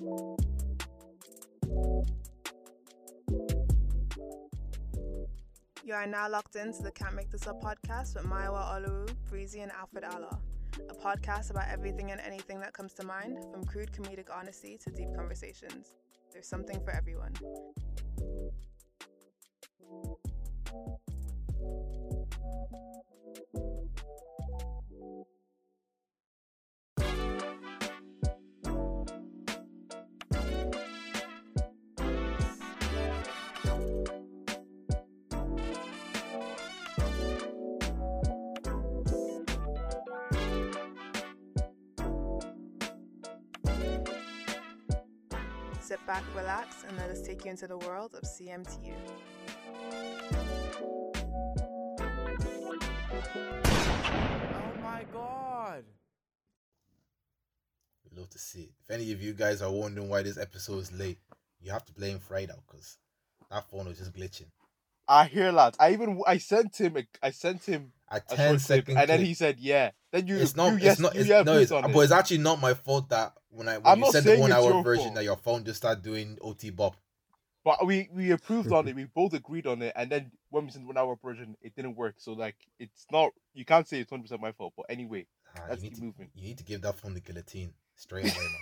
You are now locked into the Can't Make This Up podcast with Maiwa Olu, Breezy, and Alfred Allah. A podcast about everything and anything that comes to mind, from crude comedic honesty to deep conversations. There's something for everyone. Back, relax, and let us take you into the world of CMTU. Oh my god. We love to see it. If any of you guys are wondering why this episode is late, you have to blame Friday because that phone was just glitching. I hear lads. I even I sent him a, I sent him A a 10 short clip, and then he said yeah. Then you it's not you, it's yes, not it's, no it's, but it's actually not my fault that when I when I'm you sent the one hour version fault. that your phone just started doing OT bop. But we we approved on it. We both agreed on it, and then when we sent one hour version, it didn't work. So like, it's not. You can't say it's hundred percent my fault. But anyway, Ah, Let's you, need to, you need to give that phone the guillotine straight away, man.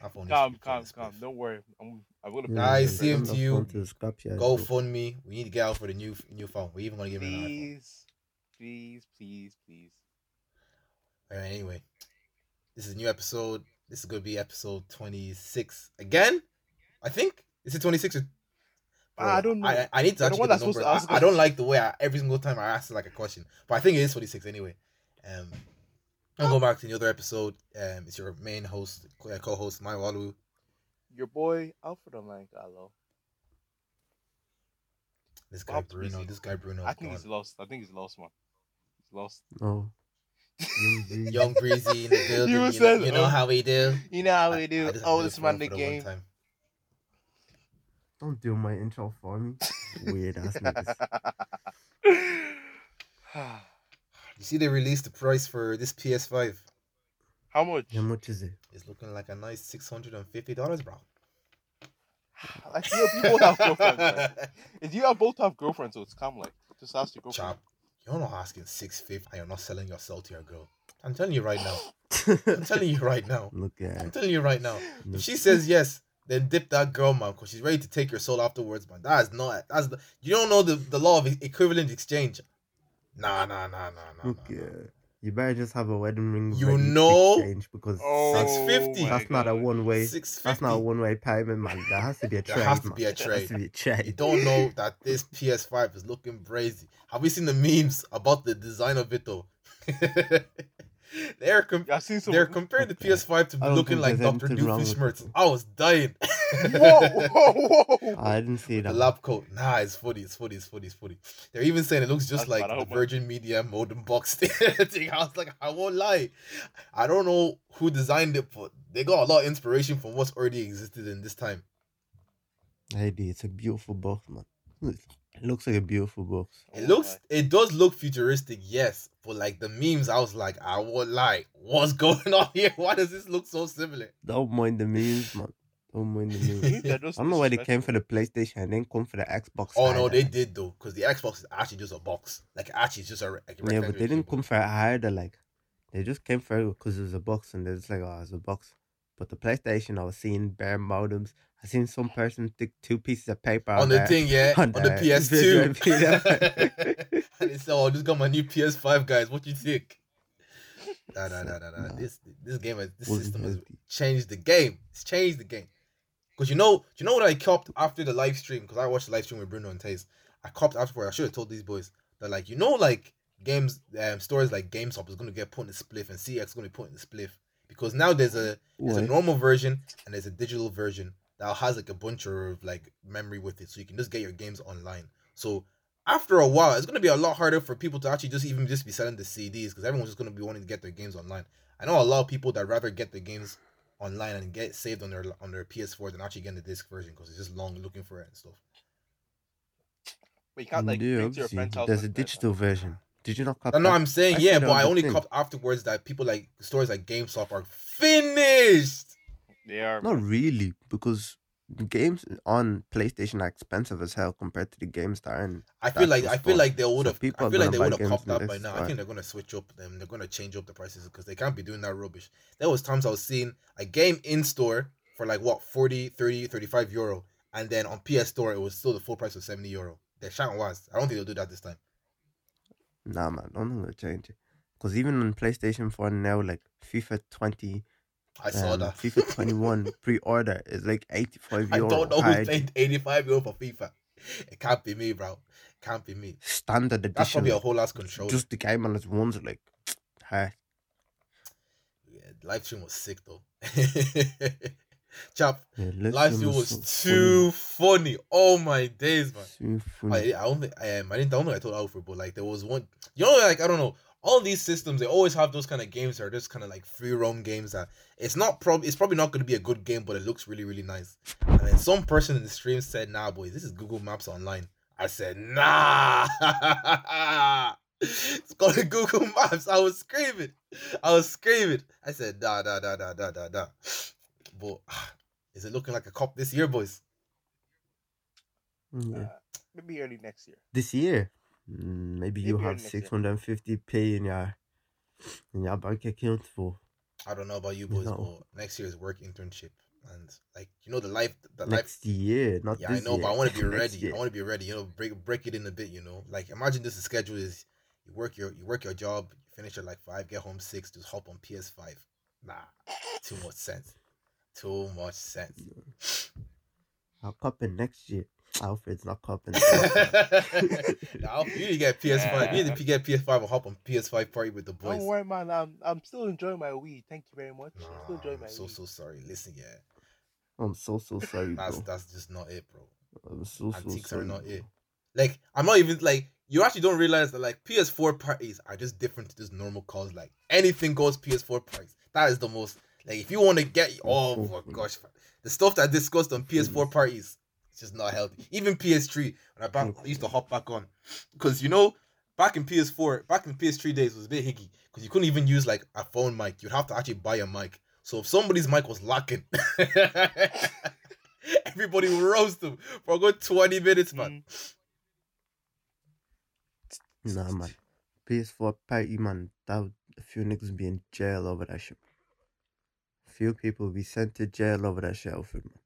Calm, be put calm, calm. spliff. Don't worry. I'm I'm gonna. Yeah, Guys, see him to you. To the scrapyard, Go fund me. We need to get out for the new new phone. We're even gonna give it an iPhone. Please, please, please, please. Alright, anyway, this is a new episode. This is gonna be episode twenty six again. I think is it twenty six or? I don't know. I, I need to You're the actually one get that's the supposed number. to ask I, I don't like the way I, every single time I ask like a question, but I think it is twenty six anyway. Um, I'll go back to the other episode. Um, it's your main host, co- co-host, my Walu. Your boy Alfred online, Gallo. This guy Bob Bruno. Tweezy. This guy Bruno. I think gone. he's lost. I think he's lost, man. He's lost. No. Young Breezy. Young Breezy in the building. You, know, said, you know uh, how we do. You know how we do. just have Oh, this the man the for the game. Don't do my intro for me. Weird ass niggas. You see, they released the price for this PS5. how much? How much is it? It's looking like a nice six hundred and fifty dollars, bro. Like you, you both have girlfriends. Right? If you have both have girlfriends, so it's calm. Like just ask your girlfriend. Chop, you're not asking six fifty. and You're not selling your soul to your girl. I'm telling you right now. I'm telling you right now. Look at. I'm telling you right now. If she says yes, then dip that girl, man, because she's ready to take your soul afterwards, man. That is not. That's the, you don't know the, the law of equivalent exchange. Nah, nah, nah, nah, nah. Look, nah, yeah. You better just have a wedding ring. You ready to know- exchange because Oh, that's, 650. that's not a one way. Six That's not a one way payment, man. There has to be a There trade. has to man. be a There has to be a You trade. don't know that this PS5 is looking brazy. Have you seen the memes about the design of it though? they're com- Yeah, I seen some. they're comparing the PS5 to I looking like Doctor anything wrong Doofenshmirtz. I was dying. whoa, whoa, whoa! I didn't see the that. lab coat. Nah, it's funny. It's funny. It's funny. It's funny. They're even saying it looks just That's like the hope my- Virgin Media modem box thing. I was like, I won't lie. I don't know who designed it, but they got a lot of inspiration from what's already existed in this time. Hey, D, it's a beautiful box, man. It looks like a beautiful box. It Oh looks, my. it does look futuristic, yes, but like the memes, I was like, I won't lie. What's going on here? Why does this look so similar? Don't mind the memes, man. Oh, don't mind the memes. Maybe they're just I don't know why they came for the PlayStation and then come for the Xbox. Oh no, they did though, because the Xbox is actually just a box. Like actually, it's just a, like a Yeah, but they didn't keyboard. come for it either. Like, they just came for it because it was a box, and they're just like, oh, it's a box. But the PlayStation, I was seeing bare modems. I seen some person stick two pieces of paper on the there. thing, yeah, on, on the the PS2. and they said, "Oh, just got my new PS5, guys. What you think?" Nah, nah, nah, nah, nah. Nah. This this game, this system has changed the game. It's changed the game. Cause you know, you know what I copped after the live stream? Because I watched the live stream with Bruno and Taze. I copped afterward. I should have told these boys that, like, you know, like games, um, stores like GameStop is gonna get put in the spliff, and CX is gonna be put in the spliff. Because now there's a there's a normal version and there's a digital version that has like a bunch of like memory with it, so you can just get your games online. So after a while, it's gonna be a lot harder for people to actually just even just be selling the CDs because everyone's just gonna be wanting to get their games online. I know a lot of people that rather get the games online and get saved on their on their PS4 than actually getting the disc version because it's just long looking for it and stuff. But you can't like Yeah, to your friend's house. There's a like that. digital version. Did you not copy? I know I'm saying I yeah, but I only thing. copped afterwards that people like stores like GameStop are finished. They are. Not really, because the games on PlayStation are expensive as hell compared to the games that are in. I feel like I feel like they would So have. people I feel like they would have copped that by now. I think they're gonna switch up them. They're gonna change up the prices because they can't be doing that rubbish. There was times I was seeing a game in store for like what 40, 30, 35 euro, and then on PS Store it was still the full price of seventy euro. The shant was. I don't think they'll do that this time. Nah, man, I don't think they'll change it. Because even on PlayStation 4 now, like FIFA 20, I saw um, that. FIFA 21 pre-order is like 85 euro. I don't know hard. who paid eighty five euro for FIFA. It can't be me, bro. It Can't be me. Standard edition. That's probably a whole ass controller. just the game on its ones like hard. Yeah, live stream was sick though. Chap, Yeah, live stream what's was so too funny. Oh my days, man. funny. Funny. I, I don't think um, I didn't. I don't think I told Alfred, but like there was one. You know, like I don't know. All these systems, they always have those kind of games that are just kind of like free roam games that it's not probably it's probably not going to be a good game, but it looks really really nice. And then some person in the stream said, "Nah, boys, this is Google Maps online." I said, "Nah." it's called Google Maps. I was screaming. I was screaming. I said, "Nah, nah, nah, nah, nah, nah, nah." But is it looking like a cop this year, boys? Mm, yeah. Uh, maybe early next year. This year, mm, maybe you have early next year. 650p in your in your bank account for I don't know about you boys, No. but next year is work internship, and like you know the life, the life. next year, not Yeah, I know, but I want to be ready. I want to be ready. You know, break break it in a bit. You know, like imagine this schedule is you work your you work your job, you finish at like five, get home six, just hop on PS Five. Nah, too much sense. Too much sense. I'll cop it next year. Alfred's not copping. now, you need to get PS5. You need to get PS5 and hop on PS5 party with the boys. Don't worry, man. I'm I'm still enjoying my weed. Thank you very much. I'm still enjoying my I'm so weed. so sorry. Listen, yeah, I'm so so sorry, that's bro. that's just not it, bro. I'm so so Antiques sorry. are not bro. it. Like I'm not even like you actually don't realize that like PS4 parties are just different to just normal calls. Like anything goes PS4 parties. That is the most like if you want to get oh my gosh, the stuff that discussed on PS4 parties, it's just not healthy. Even PS3 when I, back, I used to hop back on because you know back in PS4 back in PS3 days was a bit hicky because you couldn't even use like a phone mic. You'd have to actually buy a mic. So if somebody's mic was lacking. Everybody would roast them for a good 20 minutes, man. Mm. Nah, man. PS4 party, man. That would, a few niggas be in jail over that shit. A few people be sent to jail over that shit, Alfred, man.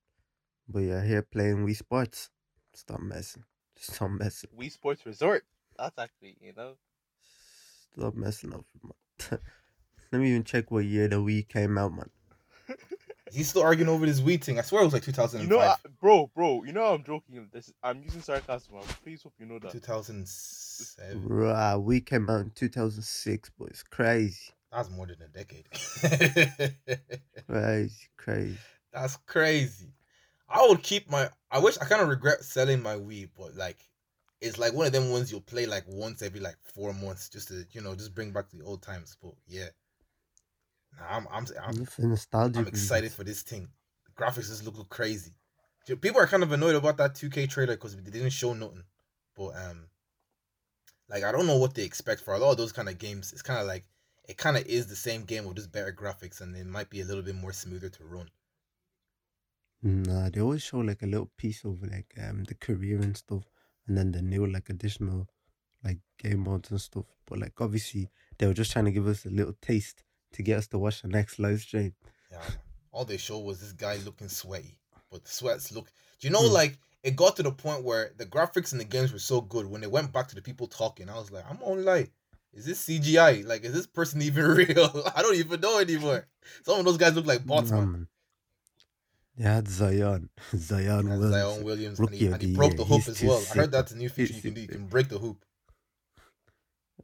But you're here playing Wii Sports. Stop messing. Stop messing. Wii Sports Resort. That's actually, you know. Stop messing, up, man. Let me even check what year the Wii came out, man. He's still arguing over this weed thing. I swear it was like 2005. You know, I, bro, bro. You know I'm joking. This I'm using sarcasm. man. Please hope you know that. 2007. Rah, Wii came out in 2006, boy. It's crazy. That's more than a decade. Crazy, crazy. That's crazy. I would keep my. I wish I kind of regret selling my Wii, but like, it's like one of them ones you'll play like once every like four months, just to you know, just bring back the old times. But yeah, nah, I'm I'm I'm, It's a nostalgic. I'm excited for this thing. The graphics just look crazy. People are kind of annoyed about that 2K trailer because they didn't show nothing. But um, like I don't know what they expect for a lot of those kind of games. It's kind of like it kind of is the same game with just better graphics, and it might be a little bit more smoother to run. Nah, they always show like a little piece of like um the career and stuff, and then the new like additional like game modes and stuff. But like obviously they were just trying to give us a little taste to get us to watch the next live stream. Yeah, all they showed was this guy looking sweaty, but the sweats look. Do you know Hmm. like it got to the point where the graphics in the games were so good when they went back to the people talking. I was like, I'm only like, Is this CGI? Like, is this person even real? I don't even know anymore. Some of those guys look like bots, man. Man. They had Zion, Zion That's Williams. Zion Williams, and he, and he broke the hoop He's as too well. I heard that's a new feature He's you can do. You can break the hoop.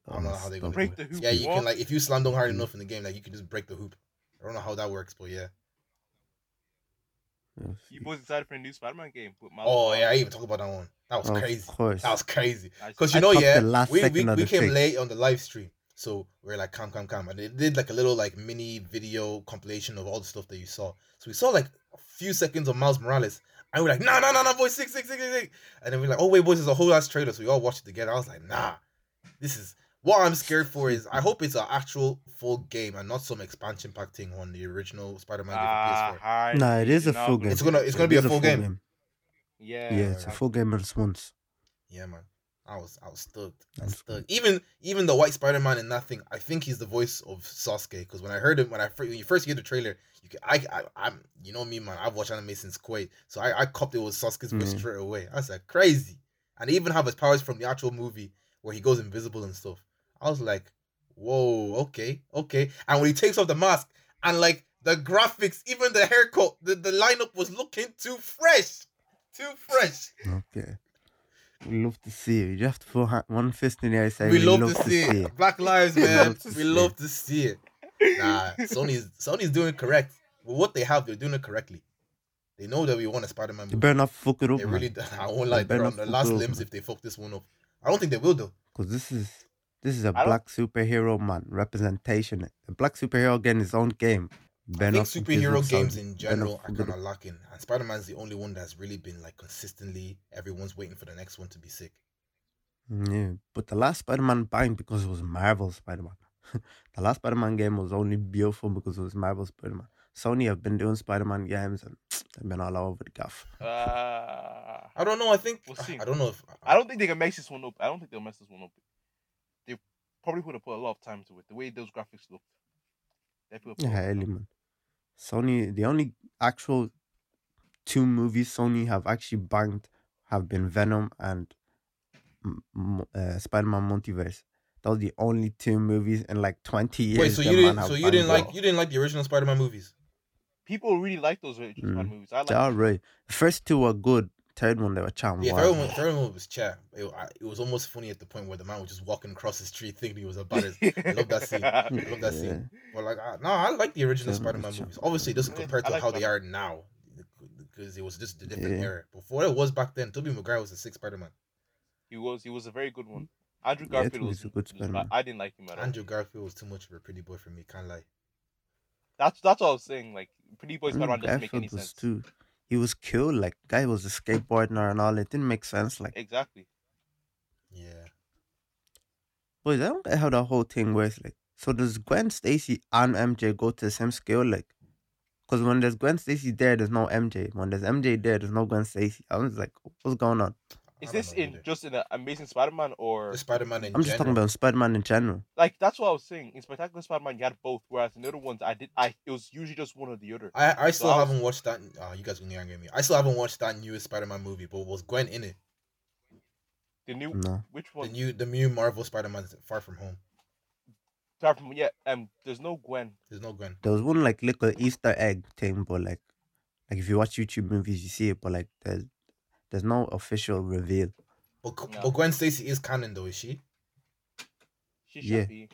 I don't know how they're gonna Break do the hoop. Yeah, you what? can like if you slam dunk hard Mm. enough in the game, like you can just break the hoop. I don't know how that works, but yeah. Yeah, You boys excited for a new Spider-Man game? With Oh yeah, I even talked about that one. That was Of crazy. course. That was crazy. Because you know, yeah, we, we, we came thing. late on the live stream. So we are like, come, come, come. And they did like a little like mini video compilation of all the stuff that you saw. So we saw like a few seconds of Miles Morales. And we're like, no, no, no, no, boys, six, six, six, six, six. And then we're like, oh, wait, boys, there's a whole ass trailer. So we all watched it together. I was like, nah, this is what I'm scared for is I hope it's an actual full game and not some expansion pack thing on the original Spider-Man game PS4. hard. Nah, it is a full game. It's gonna- it's gonna It be a is full game. Yeah. Yeah, it's a full game at once. Yeah, man. I was I was stoked. I was stoked. Even even the white Spider Man and nothing. I think he's the voice of Sasuke. Because when I heard him, when I when you first hear the trailer, you can, I, I I'm you know me, man. I've watched anime since Quaid, so I I copped it was Sasuke's voice Mhm. straight away. I was like crazy, and they even have his powers from the actual movie where he goes invisible and stuff. I was like, whoa, okay, okay. And when he takes off the mask and like the graphics, even the haircut, the, the lineup was looking too fresh, too fresh. Okay. We love to see it. You have to put one fist in the air saying we love, to, see it. Black lives, We man. love to we see love to see it. Nah, Sony's Sony's doing it correct. With what they have, they're doing it correctly. They know that we want a Spider-Man You movie. better not fuck it up, They man. really, I won't lie, better they're on not the last it up, limbs if they fuck this one up. I don't think they will though. Because this is this is a black superhero man representation. A black superhero getting his own game. I think not superhero games in general are fuck it kind of lacking, and Spider-Man's the only one that's really been like consistently. Everyone's waiting for the next one to be sick. Mm, Yeah, but the last Spider-Man banged because it was Marvel Spider-Man. the last Spider-Man game was only beautiful because it was Marvel Spider-Man. Sony have been doing Spider-Man games and they've been all over the gaff. Uh, I don't know. I think We'll see. I don't know if I don't think they can mess this one up. I don't think they'll mess this one up. They probably would have put a lot of time to it. The way those graphics look. They put Yeah, hell, man. Sony, the only actual two movies Sony have actually banged have been Venom and m- m- uh, Spider-Man Multiverse. Those are the only two movies in like twenty years. Wait, so you didn't? So you didn't like out. you didn't like the original Spider-Man movies? People really like those original Spider Mm. movies. I like. They're alright. The first two were good. Third one they were charm Yeah, wild. third one, third one was chat. It, it was almost funny at the point where the man was just walking across the street thinking he was a his. I love that scene. I love that Yeah. scene. But like, I, no, I like the original Third Spider-Man movies. chat. Obviously, it doesn't compare to like how they are now because it was just a different Yeah. era. Before it was back then, Tobey Maguire was the sixth Spider-Man. He was. He was a very good one. Andrew Garfield think was, a good was. Spider-Man. I didn't like him at all. Andrew Garfield was too much of a pretty boy for me. Can't lie. That's that's what I was saying. Like Pretty Boy Andrew Spider Man doesn't make any was sense. too. He was cool. Like guy was a skateboarder and all. It didn't make sense. Like, Exactly. Yeah. boys, I don't get how the whole thing works. Like, so does Gwen Stacy and MJ go to the same scale? Like, because when there's Gwen Stacy there, there's no MJ. When there's MJ there, there's no Gwen Stacy. I was like, what's going on? Is this in either. just in the Amazing Spider Man or The Spider-Man in I'm just talking about Spider-Man in general. like that's what I was saying. In Spectacular Spider Man, you had both, whereas in the other ones, I did. I it was usually just one or the other. I, I still I was- haven't watched that. Oh, you guys are gonna angry me. I still haven't watched that newest Spider-Man movie, but was Gwen in it? The new No. which one? The new, the new Marvel Spider-Man Far From Home. Apart from yeah, um, there's no Gwen. There's no Gwen. There was one like little Easter egg thing, but like, like if you watch YouTube movies, you see it, but like there's there's no official reveal. But, G- No. but Gwen Stacy is canon though, is she? She should Yeah. be.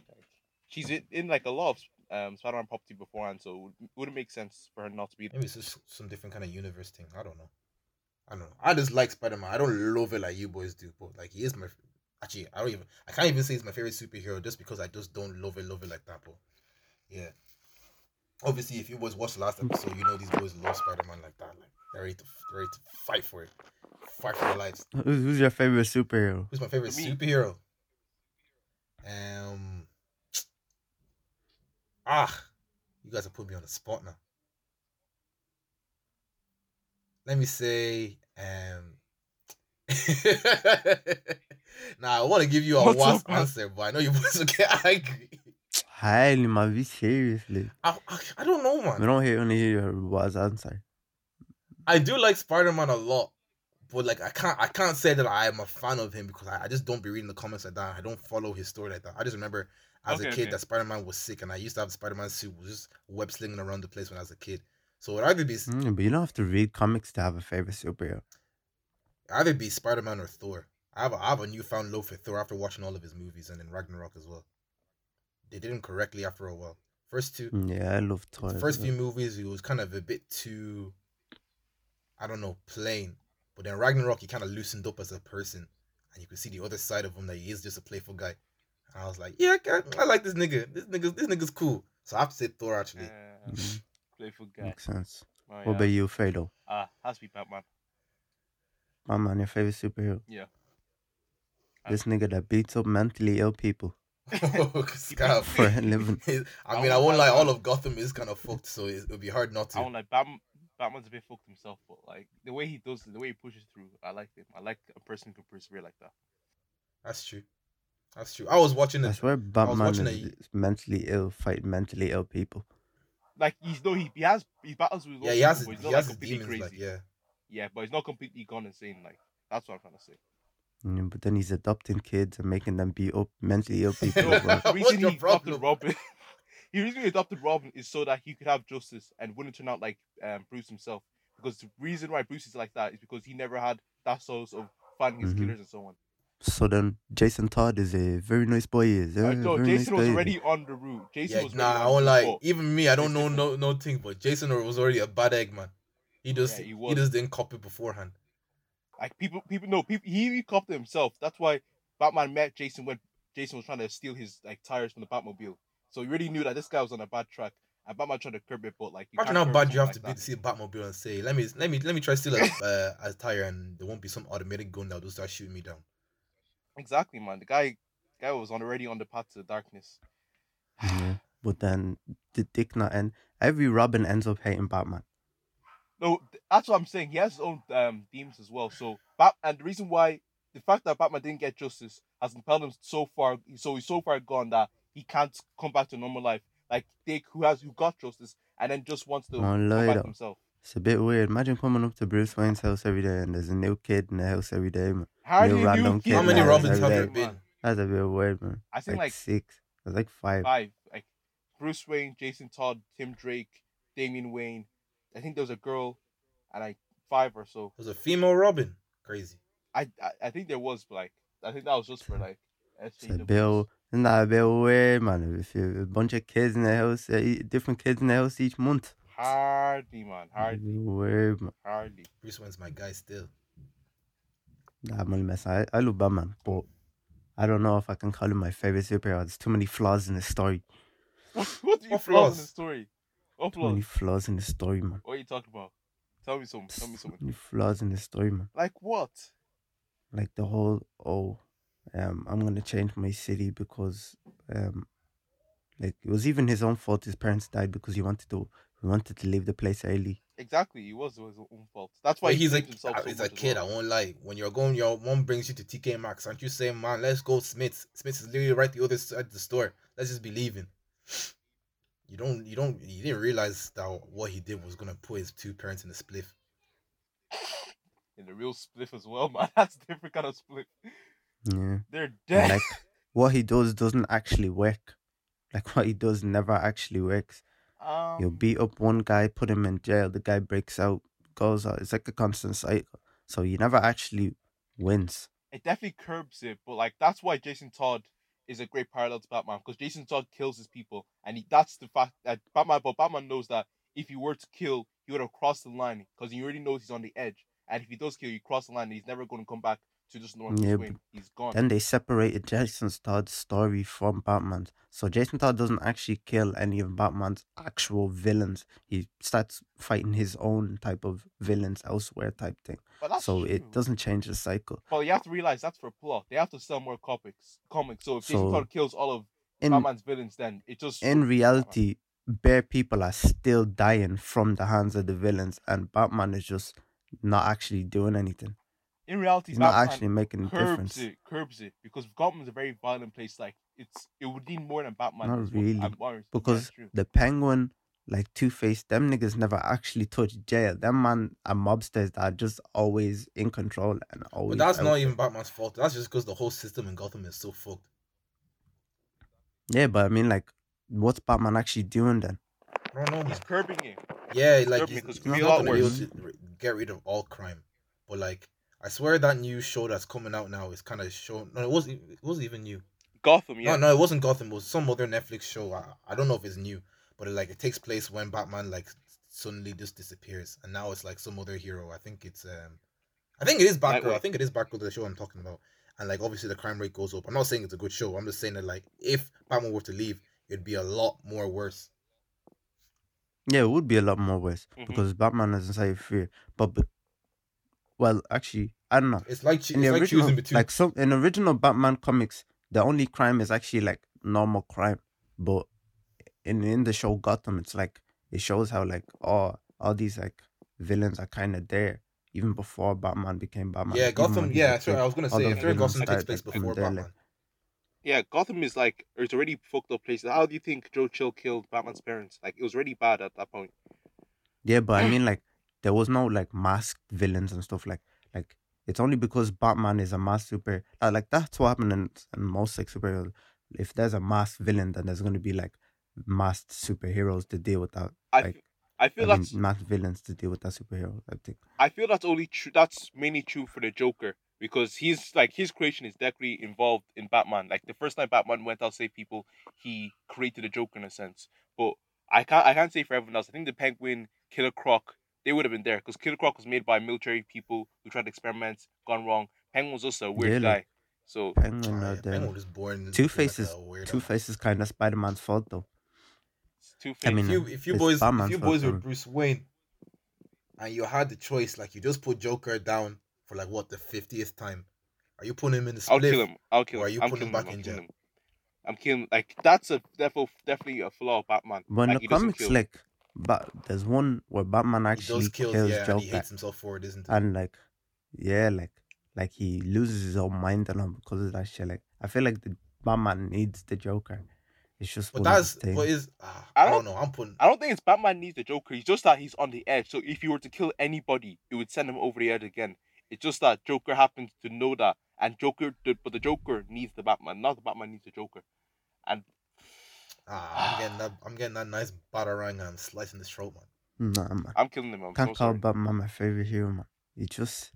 She's in, in like a lot of um Spider Man property beforehand, so it would- wouldn't make sense for her not to be. Maybe it's just some different kind of universe thing. I don't know. I don't know. I just like Spider Man. I don't love it like you boys do, but like he is my. Actually, I don't even. I can't even say he's my favorite superhero just because I just don't love it, love it like that. But yeah. Obviously, if you boys watched the last episode, you know these boys love Spider Man like that. Like they're ready to, they're ready to fight for it, fight for their lives. Who's, who's your favorite superhero? Who's my favorite Me. superhero? Um. Ah, you guys have put me on the spot now. Let me say, um. nah, I want to give you a What's wasp up, answer, but I know you boys will get angry. Highly, man, be seriously. I, I, I don't know, man. We man. don't hear only hear your was answer. I do like Spider Man a lot, but like I can't I can't say that I am a fan of him because I, I just don't be reading the comments like that. I don't follow his story like that. I just remember as a kid okay. that Spider Man was sick, and I used to have the Spider Man suit was just web slinging around the place when I was a kid. So it'd either be Mm, but you don't have to read comics to have a favorite superhero. either be Spider Man or Thor. I have a, I have a newfound love for Thor after watching all of his movies and then Ragnarok as well. They did him correctly after a while. First two, Mm, Yeah, I love Thor. first well. few movies, he was kind of a bit too, I don't know, plain. But then Ragnarok, he kind of loosened up as a person, and you could see the other side of him that he is just a playful guy. And I was like, yeah, I, I like this nigga. This nigga, this nigga's cool. So I have to say Thor actually. Uh, playful guy. Makes sense. Oh, What yeah. about you, Fredo? Ah, has to be Batman. My man, your favorite superhero. Yeah. This nigga that beats up mentally ill people. Scarf. for a living. I I mean, I won't won't lie, lie. All of Gotham is kind of fucked, so it would be hard not to. I to. don't like Batman. Batman's a bit fucked himself, but like the way he does it, the way he pushes through, I like him. I like a person who can persevere like that. That's true. That's true. I was watching this. I it. swear Batman watching is, a- mentally ill, fight mentally ill people. Like he's no, he, he has he battles with. Yeah, he has people, his, he's he not, has like, his completely. Like, crazy. yeah. Yeah, but he's not completely gone insane. Like that's what I'm trying to say. Mm, but then he's adopting kids and making them beat up mentally ill people. No, as the reason he adopted? Robin, he reason he adopted Robin is so that he could have justice and wouldn't turn out like um, Bruce himself. Because the reason why Bruce is like that is because he never had that source of finding his Mhm. killers and so on. So then Jason Todd is a very nice boy. Is Uh, a no, Jason nice was already on the route. Jason Yeah, was nah, I won't the lie. route. Even me, I don't know Jason- no no thing, but Jason was already a bad egg, man. He just Yeah, he he, just didn't copy beforehand. Like people, people know people. He recopped it himself. That's why Batman met Jason when Jason was trying to steal his like tires from the Batmobile. So he really knew that this guy was on a bad track. And Batman tried to curb it, but like you Imagine how bad you have someone to be to see a Batmobile and say, "Let me, let me, let me try steal a, uh, a tire, and there won't be some automatic gun that'll just start shooting me down." Exactly, man. The guy, guy was already on the path to the darkness. Yeah. But then the dick not end. Every Robin ends up hating Batman. No, that's what I'm saying. He has his own um, demons as well. So, Bat- and the reason why the fact that Batman didn't get justice has impelled him so far. So he's so far gone that he can't come back to normal life. Like Dick, who has who got justice and then just wants to Oh, come lie back though. himself. It's a bit weird. Imagine coming up to Bruce Wayne's house every day and there's a new kid in the house every day, man. Hardly New a random kid kid. How many Yeah, Robins have there been? That's a bit weird, man. I think like, like six. It's like five. five. Like Bruce Wayne, Jason Todd, Tim Drake, Damian Wayne. I think there was a girl, and like five or so. There's a female Robin. Crazy. I I, I think there was, but like I think that was just for like. It's a SJWs. bit, isn't that a bit weird, man? If you a bunch of kids in the house, uh, e- different kids in the house each month. Hardly, man. It's a Hardly, bit weird, man. hardly. Bruce Wayne's my guy still. Nah, I'm only messing. I, I love Batman, but I don't know if I can call him my favorite superhero. There's too many flaws in the story. What, what do you What flaws in the story? What Too many flaws? flaws in the story, man. What are you talking about? Tell me some. Tell me Too something. many flaws in the story, man. Like what? like the whole oh um i'm gonna change my city because um like it was even his own fault his parents died because he wanted to he wanted to leave the place early Exactly. It was his own fault. That's why But he he's blames like, himself so he's a kid. well. I won't lie. When you're going, your mom brings you to TK Maxx. Aren't you saying, man, let's go Smith's? Smith's is literally right the other side of the store. Let's just be leaving. You don't, you don't, you didn't realize that what he did was gonna put his two parents in a spliff. In a real spliff as well, man. That's a different kind of split. yeah They're dead. like what he does doesn't actually work like what he does never actually works um, you'll beat up one guy put him in jail the guy breaks out goes out it's like a constant cycle so he never actually wins it definitely curbs it, but like that's why Jason Todd is a great parallel to Batman because Jason Todd kills his people, and he, that's the fact that Batman. But Batman knows that if he were to kill, he would have crossed the line because he already knows he's on the edge, and if he does kill, you cross the line, and he's never going to come back to just normal Yeah. He's gone. Then they separated Jason Todd's story from Batman's. So Jason Todd doesn't actually kill any of Batman's actual villains. He starts fighting his own type of villains elsewhere type thing. but that's so true. it doesn't change the cycle. But you have to realize that's for plot. They have to sell more comics. Comics. So if Jason So, Todd kills all of In Batman's villains, then it just in reality, bare people are still dying from the hands of the villains and Batman is just not actually doing anything. In reality, He's not actually making a difference. it, curbs it, because Gotham's a very violent place. Like it's, it would need more than Batman. Not really, I'm. Yeah, Because the penguin, like Two Face, them niggas never actually touched jail. Them man are mobsters that are just always in control and always. But that's out not even Batman's fault. That's just because the whole system in Gotham is so fucked. Yeah, but I mean, like, what's Batman actually doing then? I don't know, he's curbing it. Yeah, like Disturbing he's, because he's it could be a not gonna be able to get rid of all crime, but like I swear that new show that's coming out now is kind of show. No, it wasn't. It wasn't even new. Gotham, yeah. No, no, it wasn't Gotham. It was some other Netflix show. I, I don't know if it's new, but it, like it takes place when Batman like suddenly just disappears, and now it's like some other hero. I think it's um, I think it is Batgirl. I think it is Batgirl, the show I'm talking about. And like obviously the crime rate goes up. I'm not saying it's a good show. I'm just saying that like if Batman were to leave, it'd be a lot more worse. Yeah, it would be a lot more worse Mhm. because Batman is inside fear. But, be- well, actually, I don't know. It's like In it's the like original, choosing between. like some in original Batman comics, the only crime is actually like normal crime, but in in the show Gotham, it's like it shows how like all all these like villains are kind of there even before Batman became Batman. Yeah, Gotham. Yeah, was a sorry, I was gonna say the if there villains Gotham takes started, place like, before from there, like- Batman. Yeah, Gotham is like it's already fucked up place. How do you think Joe Chill killed Batman's parents? Like it was already bad at that point. Yeah, but I mean, like, there was no like masked villains and stuff like like. It's only because Batman is a masked super. uh, Like that's what happened in, in most like superheroes. If there's a masked villain, then there's gonna be like masked superheroes to deal with that. I Like, I I feel mean, that's masked villains to deal with that superhero. I think. I feel that's only true. That's mainly true for the Joker because he's like his creation is directly involved in Batman. Like the first time Batman went out save people, he created the Joker in a sense. But I can't I can't say for everyone else. I think the Penguin, Killer Croc, they would have been there because Killer Croc was made by military people who tried experiments, gone wrong. Penguin was also a weird Yeah, guy. So Penguin, uh, yeah, Penguin was born. Two looking like Faces. Two Faces kind of Spider Man's fault though. Two Faces. I mean, if you uh, if you it's boys if you boys were. Bruce Wayne and you had the choice, like you just put Joker down for like what the fiftieth time, are you putting him in the I'll kill him. I'll kill Or him. are you I'm putting him back I'm in jail? I'm killing like that's a definitely definitely a flaw of Batman. But in like, the he doesn't comics, like, but there's one where Batman He actually does kills, kills yeah, and he Joker, hates himself for it, isn't it? and like, yeah, like, like he loses his own mind and all because of that shit. Like, I feel like the Batman needs the Joker. It's just but that's what is ah, I I don't don't- know. I'm putting I don't think it's Batman needs the Joker. It's just that he's on the edge. So if you were to kill anybody, it would send him over the edge again. It's just that Joker happens to know that, and Joker, the, but the Joker needs the Batman, not the Batman needs the Joker. And ah, I'm getting that. I'm getting that nice batarang and slicing his throat, man. Nah, man. I'm killing him. I'm Can't so call sorry. Batman my favorite hero, man. He just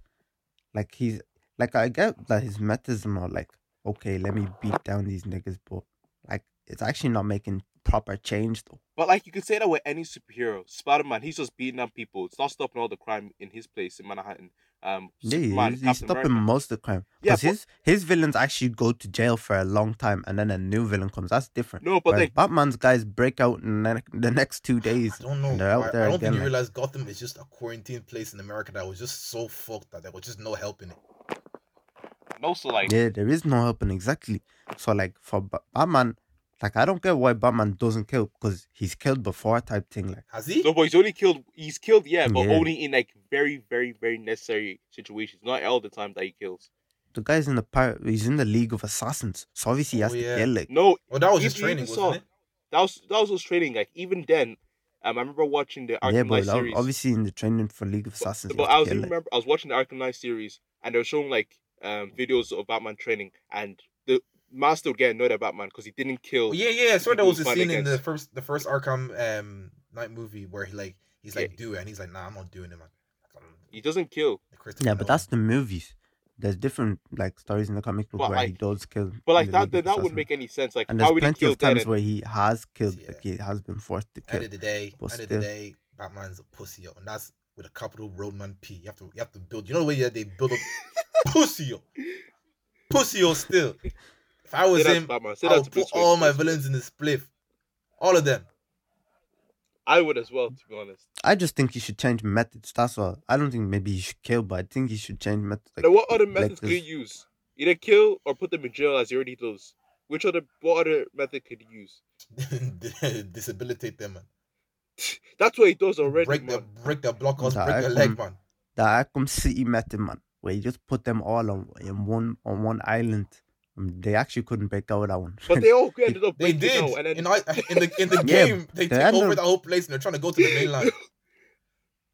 like he's like I get that his methods are like okay, let me beat down these niggas, but like it's actually not making proper change though. But like you could say that with any superhero, Spider Man, he's just beating up people. It's not stopping all the crime in his place in Manhattan. Um, Yeah, Superman, he's, he's Captain stopping America. most of the crime. Because but- his his villains actually go to jail for a long time, and then a new villain comes. That's different. No, but Whereas like Batman's guys break out in the, ne- the next two days. I don't know. they're out I, there I don't again. think you like- realize Gotham is just a quarantine place in America that was just so fucked that there was just no help in it. no, so like Yeah, there is no helping exactly. So like for Ba- Batman, like I don't get why Batman doesn't kill because he's killed before type thing. Like Has he? no, but he's only killed. He's killed, yeah, but Yeah. only in like very, very, very necessary situations. Not all the time that he kills. the guy's in the pirate, he's in the League of Assassins, so obviously he has Oh, to kill. Like No, well, that was you- just training, even wasn't it? that was that was his training. Like even then, um, I remember watching the Arkham yeah, Knight but ob- series. obviously in the training for League of Assassins, you But I was kill. even Like. I was watching the Arkham Knight series and they were showing like um videos of Batman training and the still would get annoyed at Batman because he didn't kill. Yeah, yeah. I swear people there was a who fight scene in the first the first Arkham um night movie where he like he's like Yeah. do it and he's like nah I'm not doing it man. He doesn't kill. Christopher Yeah, but Nolan. that's the movies. There's different like stories in the comic book But, where he like- does kill. But like in that, then that wouldn't make any sense. Like And how there's would he plenty kill of times then? where he has killed, Yeah. like he has been forced to kill. end of the day, But end of the day, Batman's a pussy, yo, and that's with a capital Roadman P. You have to you have to build. You know the way that they build up pussy, yo, pussy, yo. Still, if I was that to him, I would put all my villains in the spliff, all of them. I would as well, to be honest. I just think he should change methods. That's all. I don't think maybe he should kill, but I think he should change methods. Like, now, what other like methods could he use? Either kill or put them in jail as he already does. Which other what other method could he use? Disabilitate them, man. That's what he does already, break man. the break the block house, The break the leg, man. the Arkham City method, man, where you just put them all on in one on one island. Um, they actually couldn't break out of that one. But they all ended up They breaking did out, and then in, I, in the in the Yeah, game. They they take over no- the whole place and they're trying to go to the mainland.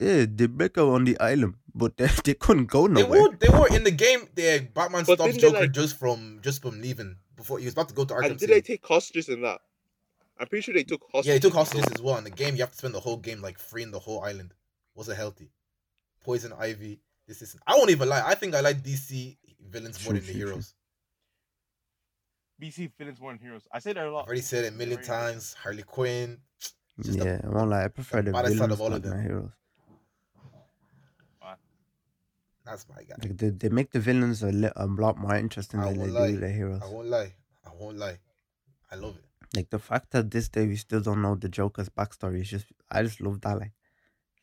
yeah, they break out on the island, but they, they couldn't go They nowhere. were they were in the game. They Batman But stops Joker like- just from just from leaving before he was about to go to Arkham and did City. they take hostages in that? I'm pretty sure they took hostages. Yeah, he took hostages as well. In the game, you have to spend the whole game like freeing the whole island. Was it healthy. Poison Ivy. This is. I won't even lie. I think I like DC villains more True, than the true, true. heroes. DC villains more than heroes. I say that a lot. I've already said it a million times. Harley Quinn. Mm, just yeah, I won't lie. I prefer the baddest out villains of all more of than the them. heroes. That's my guy. Like they, they make the villains a, li- a lot more interesting I than they lie. do the heroes. I won't lie. I won't lie. I love it. Like the fact that this day we still don't know the Joker's backstory is just I just love that like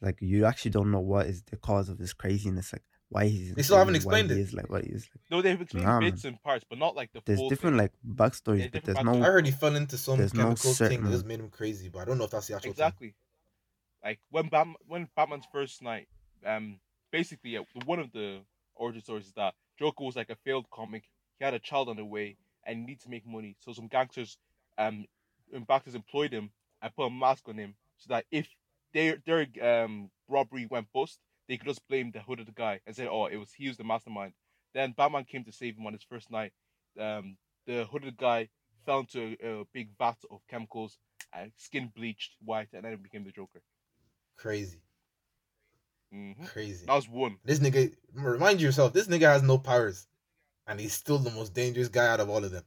like you actually don't know what is the cause of this craziness. Like why he's They still haven't explained it. it. is like what he is like. No, they've explained Nah, bits and parts, but not like the There's full different thing. like backstories, Yeah, but there's backstories. no I heard he fell into some There's no chemical thing that just made him crazy, but I don't know if that's the actual thing. exactly. Like when Batman, when Batman's first night, um, basically uh, one of the origin stories is that Joker was like a failed comic. He had a child on the way and he needed to make money. So some gangsters, um, and backers employed him and put a mask on him so that if their their um robbery went bust, they could just blame the hooded guy and say, "Oh, it was he was the mastermind." Then Batman came to save him on his first night. Um, the hooded guy fell into a, a big vat of chemicals, and skin bleached white, and then it became the Joker. Crazy, hmm crazy. That was one. This nigga, remind yourself, this nigga has no powers, and he's still the most dangerous guy out of all of them.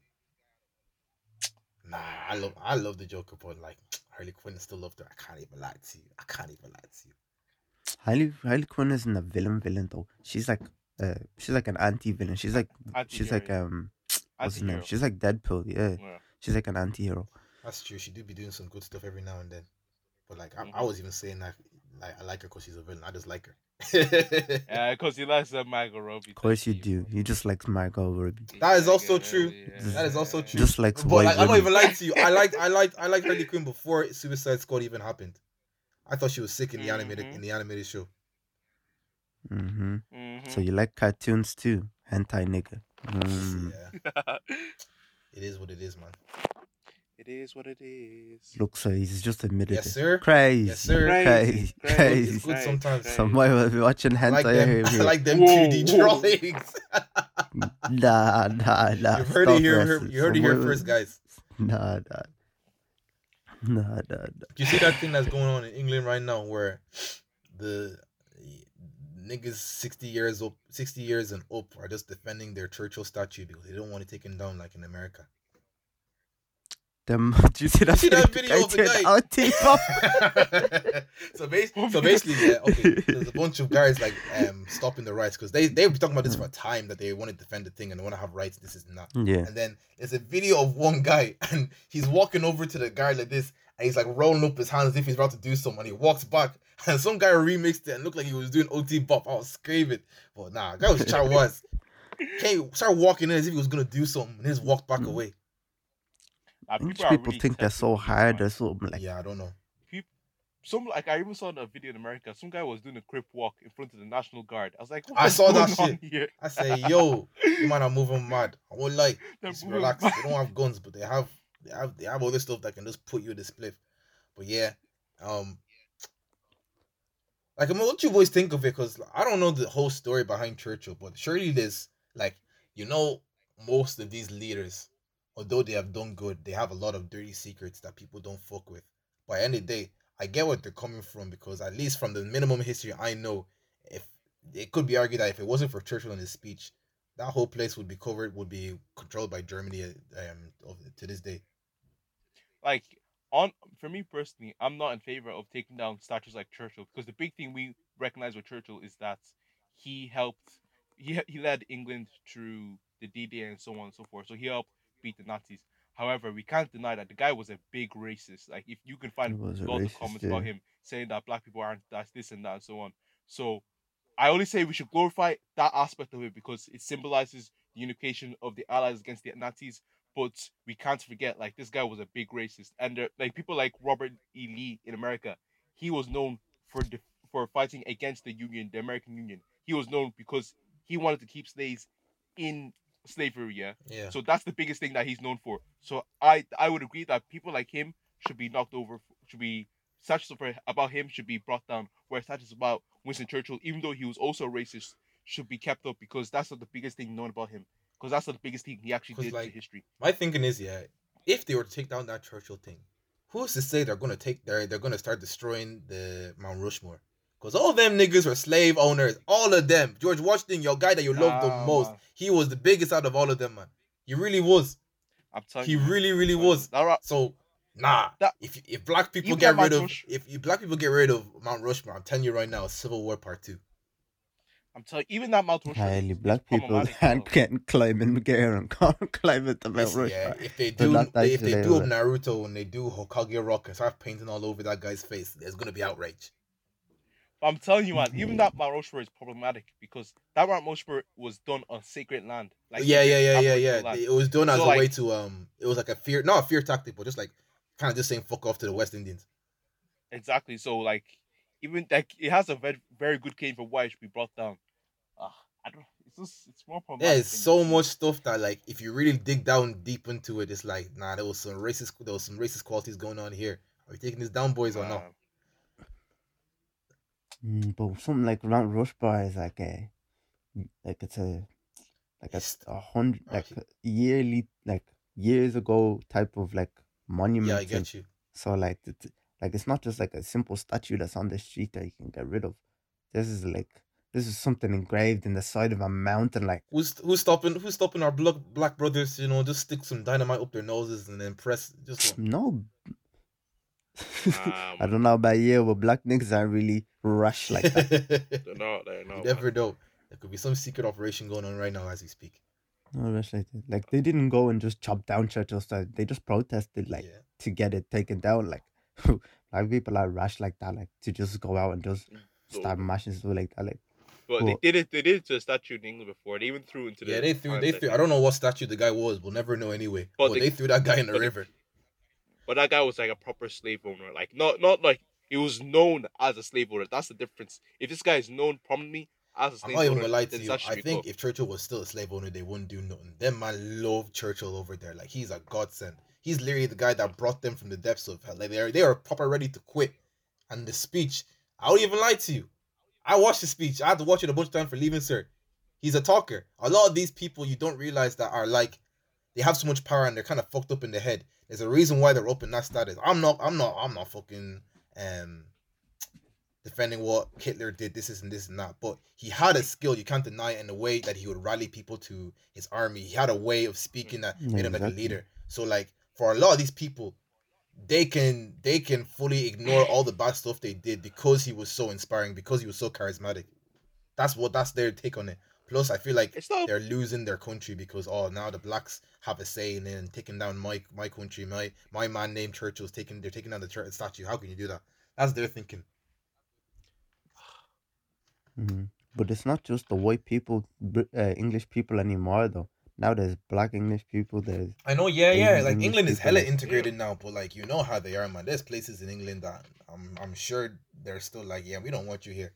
Nah, I love, I love the Joker, but like Harley Quinn still loved her. I can't even lie to you. I can't even lie to you. Harley Harley Quinn isn't a villain villain though. She's like uh she's like an anti villain. She's like she's like um what's her name? She's like Deadpool, yeah. Yeah. She's like an anti hero. That's true. She do be doing some good stuff every now and then. But like, I, I Mhm. was even saying that, like, I like her because she's a villain. I just like her. Yeah, because he likes uh, Margot Robbie. Of course you do. You just like Margot Robbie. That is also true. That is also true. Just like But like, I'm not even lying to you. I like, I like, I like Harley Quinn before Suicide Squad even happened. I thought she was sick in the animated Mhm. in the animated show. Mm-hmm. Mm-hmm. So you like cartoons too? Hentai nigga. Mm. Yeah, it is what it is, man. it is what it is. Look, so he's just admitted Yes, it. sir. Crazy. Yes, sir. Crazy. Crazy, It's Crazy. sometimes. Somebody will be watching I like hentai them. here. I like them Whoa, 2D whoa. drawings. Nah, nah, nah. You've heard it here. Russell. You heard it here first, guys. Nah, nah. Nah, nah, nah. You see that thing that's going on in England right now, where the niggas sixty years up, sixty years and up, are just defending their Churchill statue because they don't want to take him down like in America. Them, do you see that, see that video? video of the guy? Our so, bas- so basically, yeah, okay. There's a bunch of guys like um stopping the rights because they they were talking about this for a time that they want to defend the thing and they want to have rights. This is not. Yeah. And then there's a video of one guy and he's walking over to the guy like this and he's like rolling up his hands as if he's about to do something. And he walks back and some guy remixed it and looked like he was doing OT bop. I was screaming. But nah, that was Char was. He started walking in as if he was gonna do something and he just walked back Mm. away. Uh, English are people really think they're so these hard or minds. something like. Yeah, I don't know. Some like I even saw in a video in America. Some guy was doing a crip walk in front of the National Guard. I was like, I saw that shit. Here? I say, yo, you man are moving mad. I won't lie. They're Just relax. mad. They don't have guns, but they have they have they have other stuff that can just put you in the spliff. But yeah, um, like I mean, what you boys think of it? Because I don't know the whole story behind Churchill, but surely there's like you know most of these leaders, although they have done good, they have a lot of dirty secrets that people don't fuck with. Of the day, I get what they're coming from because at least from the minimum history I know, if it could be argued that if it wasn't for Churchill and his speech, that whole place would be covered, would be controlled by Germany um to this day. like on for me personally, I'm not in favor of taking down statues like Churchill because the big thing we recognize with Churchill is that he helped he he led England through the D-Day and so on and so forth. So he helped beat the Nazis. However, we can't deny that the guy was a big racist. Like if you can find lots of comments yeah. about him saying that black people aren't that's this and that and so on. So I only say we should glorify that aspect of it because it symbolizes the unification of the Allies against the Nazis. But we can't forget, like this guy was a big racist, and there, like people like Robert E. Lee in America, he was known for def- for fighting against the Union, the American Union. He was known because he wanted to keep slaves in slavery. Yeah, Yeah. so that's the biggest thing that he's known for. So I I would agree that people like him should be knocked over, should be statues about him should be brought down, whereas statues about Winston Churchill, even though he was also racist, should be kept up because that's not the biggest thing known about him. Because that's not the biggest thing he actually did like, to history. My thinking is, yeah, if they were to take down that Churchill thing, who's to say they're gonna take they're they're gonna start destroying the Mount Rushmore? Because all them niggas were slave owners, all of them. George Washington, your guy that you love the most, man. he was the biggest out of all of them, man. He really was. I'm telling He you, really, really I'm was. you. That ra- So nah, That- if if black people Even get rid of Rush- if, if black people get rid of Mount Rushmore, I'm telling you right now, Civil War Part Two. I'm telling you, even that Mount Rushmore. is- Highly black people can't though. get climbing Gear and can't climb it the Mount Listen, yeah, if they do, not they, if they do. Naruto and they do Hokage Rock and start painting all over that guy's face, there's gonna be outrage. But I'm telling you, man, even that Mount Rushmore is problematic because that Mount Rushmore was done on sacred land. Like yeah, yeah, yeah, yeah, yeah. land. It was done as So, a way to um. It was like a fear, not a fear tactic, but just like kind of just saying fuck off to the West Indians. Exactly. So like, even like it has a very very good case for why it should be brought down. Ah, I don't. It's just it's more problematic. Yeah, it's so much stuff that like if you really dig down deep into it, it's like nah, there was some racist, there was some racist qualities going on here. Are we taking this down, boys, or think. not? Mm, but something like Mount Rushmore is like a, like it's a, like a, a hundred, like yearly, like years ago type of like monument. Yeah, I thing. get you. So like, it's, like it's not just like a simple statue that's on the street that you can get rid of. This is like this is something engraved in the side of a mountain. Like Who's who's stopping? Who's stopping our black black brothers? You know, just stick some dynamite up their noses and then press. Just no. I Um, don't know about you, but black niggas aren't really rush like that. they're not. They're not. you never know. There could be some secret operation going on right now as we speak. No rush like that. Like they didn't go and just chop down churches. so They just protested like yeah. to get it taken down. Like like people are rash like that. Like to just go out and just start mashing stuff like that. Like But Cool. they did it. They did it to a statue in England before. They even threw into the. Yeah, they threw. They I threw. I don't know what statue the guy was. We'll never know anyway. But, But they, they- threw that guy in the but they- river. But that guy was like a proper slave owner. Like not not like he was known as a slave owner. That's the difference. If this guy is known prominently as a I'm slave not even owner, gonna lie to you. I think cool. if Churchill was still a slave owner, they wouldn't do nothing. Them man love Churchill over there. Like he's a godsend. He's literally the guy that brought them from the depths of hell. Like they are they are proper ready to quit. And the speech, I don't even lie to you. I watched the speech. I had to watch it a bunch of times for Leaving Cert. He's a talker. A lot of these people you don't realize that are like they have so much power and they're kind of fucked up in the head. There's a reason why they're open that status. I'm not I'm not I'm not fucking um defending what Hitler did, this is and this and that. But he had a skill, you can't deny it, in the way that he would rally people to his army. He had a way of speaking that Yeah, made him like a leader. So like for a lot of these people, they can they can fully ignore all the bad stuff they did because he was so inspiring, because he was so charismatic. That's what that's their take on it. Plus, I feel like It's not. they're losing their country because oh now the blacks have a say in and taking down my my country. My my man named Churchill's taking they're taking down the church statue. How can you do that? That's their thinking. mhm. but it's not just the white people, uh, English people anymore though. Now there's black English people. There's I know, yeah, yeah. Asian Like English England is hella like- integrated now, but like you know how they are, man. There's places in England that I'm I'm sure they're still like, yeah, we don't want you here.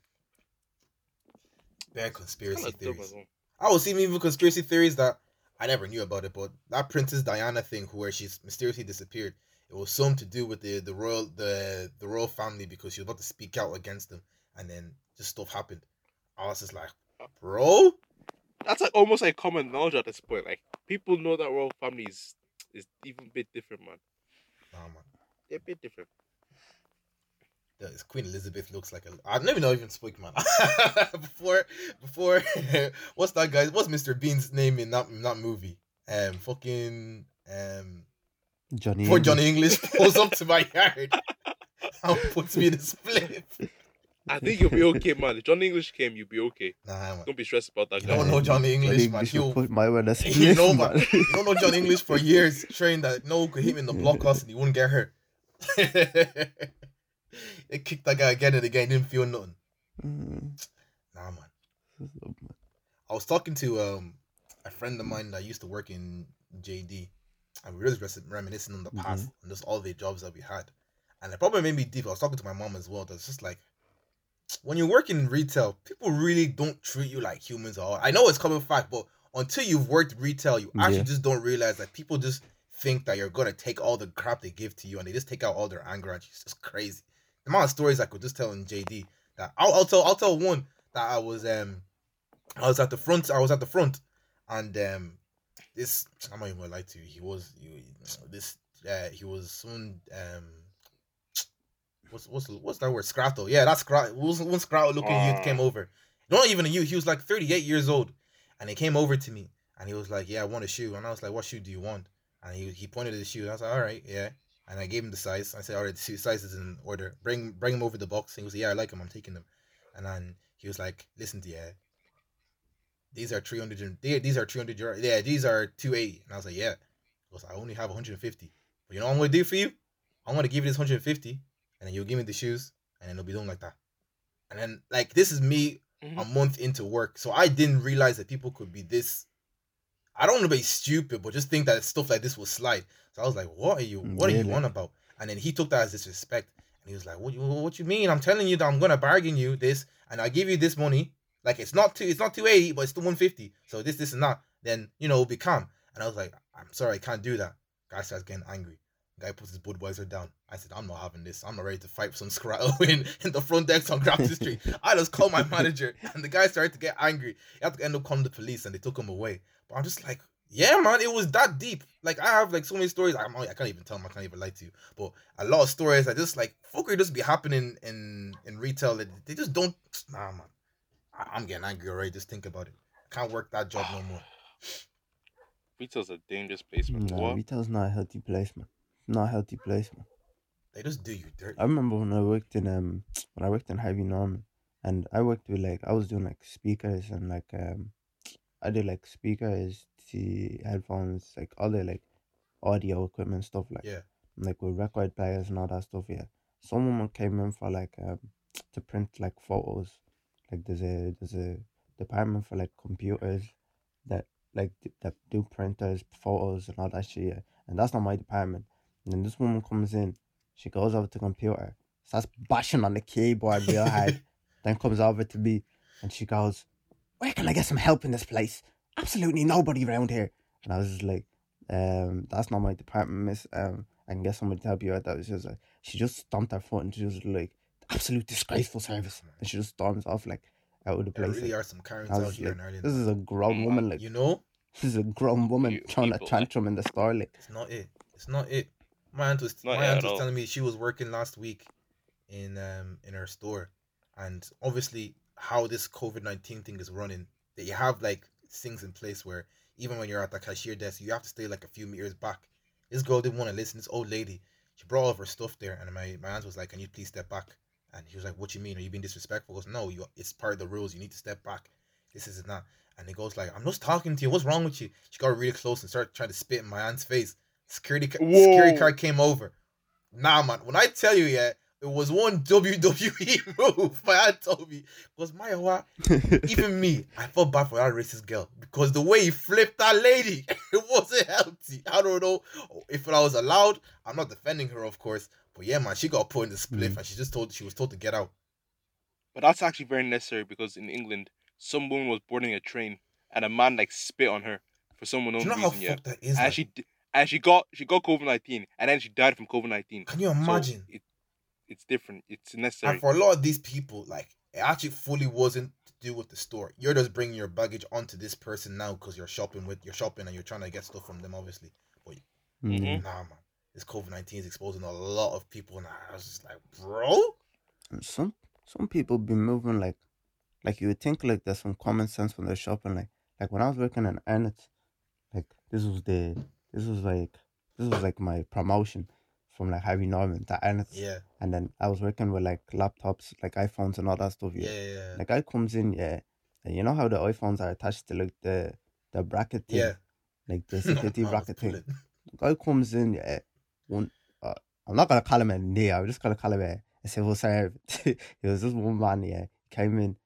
Bad conspiracy theories. I was seeing even conspiracy theories that I never knew about it, but that Princess Diana thing where she's mysteriously disappeared, it was something to do with the the royal the the royal family because she was about to speak out against them, and then just stuff happened. I was just like, bro, That's like almost like common knowledge at this point. Like people know that royal family is is even a bit different, man. nah, man. They're a bit different. Yeah, Queen Elizabeth looks like a. I never know even spoke man. before before what's that guy? What's Mr. Bean's name in that in that movie? Um, fucking um. Johnny. Before English. Johnny English pulls up to my yard and puts me in a split. I think you'll be okay, man. If John English came, you'll be okay. Nah, man. Don't be stressed about that You guy. don't know Johnny English, Johnny man. English will He'll- put my word as You know, man. man. You don't know Johnny English for years, trained that no one could hit him in the blockhouse and he wouldn't get hurt. they kicked that guy again and again, didn't feel nothing. Mm, Nah, man. I was talking to um a friend of mine that used to work in JD, and we were just reminiscing on the past and just all the jobs that we had. And it probably made me deep. I was talking to my mom as well. That's just like when you work in retail, people really don't treat you like humans. Or all. I know it's common fact, but until you've worked retail, you actually Yeah. just don't realize that people just think that you're gonna take all the crap they give to you, and they just take out all their anger at you. It's just crazy. The amount of stories I could just tell in JD that I'll, I'll tell. I'll tell one that I was um I was at the front. I was at the front, and um, this I'm not even gonna lie to you. He was he, this. Uh, he was someone. Um, what's what's what's that word? Scratto. Yeah, that's Scratto. Was one Scratto looking youth Ah. came over. Not even a youth. He was like 38 years old, and he came over to me, and he was like, "Yeah, I want a shoe." And I was like, "What shoe do you want?" And he he pointed at the shoe. And I was like, "All right, yeah." And I gave him the size. I said, "All right, the size is in order. Bring bring him over the box." And he was like, "Yeah, I like him. I'm taking them." And then he was like, "Listen yeah." these are 300 these are 300 euro yeah these are 280 and i was like yeah he goes i only have 150 but you know what i'm gonna do for you i'm gonna give you this 150 and then you'll give me the shoes and then it'll be done like that And then like this is me Mhm. a month into work, so I didn't realize that people could be this. I don't want to be stupid, but just think that stuff like this will slide. So I was like, "What are you? Mm, What are you on about?" And then he took that as disrespect, and he was like, "What you? What you mean? I'm telling you that I'm gonna bargain you this, and I give you this money. Like it's not two, it's not two eighty, but it's the one fifty. So this, this, and that. Then you know, be calm." And I was like, "I'm sorry, I can't do that." Guy starts getting angry. Guy puts his Budweiser down. I said, I'm not having this. I'm not ready to fight some scrattle in, in the front desk on Grafton Street. I just called my manager and the guy started to get angry. He had to end up calling the police and they took him away. But I'm just like, yeah, man, it was that deep. Like I have like so many stories. I'm, I can't even tell them. I can't even lie to you. But a lot of stories I just like fuckery just be happening in in retail. That they just don't. Nah, man. I, I'm getting angry already. Just think about it. I can't work that job no more. Retail's a dangerous place, man. Nah, What? retail's not a healthy place, man. Not a healthy place, man. They just do you dirty. I remember when I worked in um when I worked in Harvey Norman and I worked with like I was doing like speakers and like um I did like speakers, the headphones, like all the like audio equipment stuff like Yeah. like with record players and all that stuff, yeah. Some woman came in for like um to print like photos. Like there's a there's a department for like computers that like that do printers, photos and all that shit, yeah. And that's not my department. And then this woman comes in, she goes over to the computer, starts bashing on the keyboard real hard, then comes over to me and she goes, Where can I get some help in this place? Absolutely nobody around here. And I was just like, um, that's not my department, miss. Um, I can get somebody to help you out. That was just like, she just stomped her foot and she was like, absolute disgraceful service. And she just storms off like out of the There place. really like, are some Karens out here like, in Ireland. this is a grown woman. Like, you know, this is a grown woman You throwing a people, like- tantrum in the store. Like, it's not it. It's not it. My aunt was Not my it aunt was all. telling me she was working last week in um in her store, and obviously how this COVID nineteen thing is running, that you have like things in place where even when you're at the cashier desk, you have to stay like a few meters back. This girl didn't want to listen. This old lady, she brought all of her stuff there, and my my aunt was like, "Can you please step back?" And he was like, "What you mean? Are you being disrespectful?" I goes, "No, you. It's part of the rules. You need to step back. This is not." And he goes like, "I'm just talking to you. What's wrong with you?" She got really close and started trying to spit in my aunt's face. Security security card came over. Nah, man. When I tell you, yeah, it was one WWE move. My aunt told me was my what? Even me, I felt bad for that racist girl because the way he flipped that lady, it wasn't healthy. I don't know if I was allowed. I'm not defending her, of course, but yeah, man, she got put in the spliff Mm. and she just told she was told to get out. But that's actually very necessary because in England, some woman was boarding a train and a man like spit on her for someone Do unknown you know reason. Yeah, that is? and like? she and she got she got COVID nineteen and then she died from COVID nineteen. Can you imagine? it, it's different. It's necessary. And for a lot of these people, like it actually fully wasn't to do with the store. You're just bringing your baggage onto this person now because you're shopping with you're shopping and you're trying to get stuff from them, obviously. But Mm. nah, man, this COVID nineteen is exposing a lot of people, and I was just like, bro, And some some people be moving like like you would think like there's some common sense when they're shopping like like when I was working in Arnotts, like this was the this was like this was like my promotion from like Harvey Norman to Arnotts yeah, and then I was working with like laptops like iPhones and all that stuff yeah, yeah. yeah. The guy comes in yeah and you know how the iPhones are attached to like the the bracket thing Yeah. like the security bracket thing the guy comes in, yeah. One, uh, I'm not gonna call him a nigger. I'm just gonna call him a, a civil servant. he was just one man, yeah. He came in,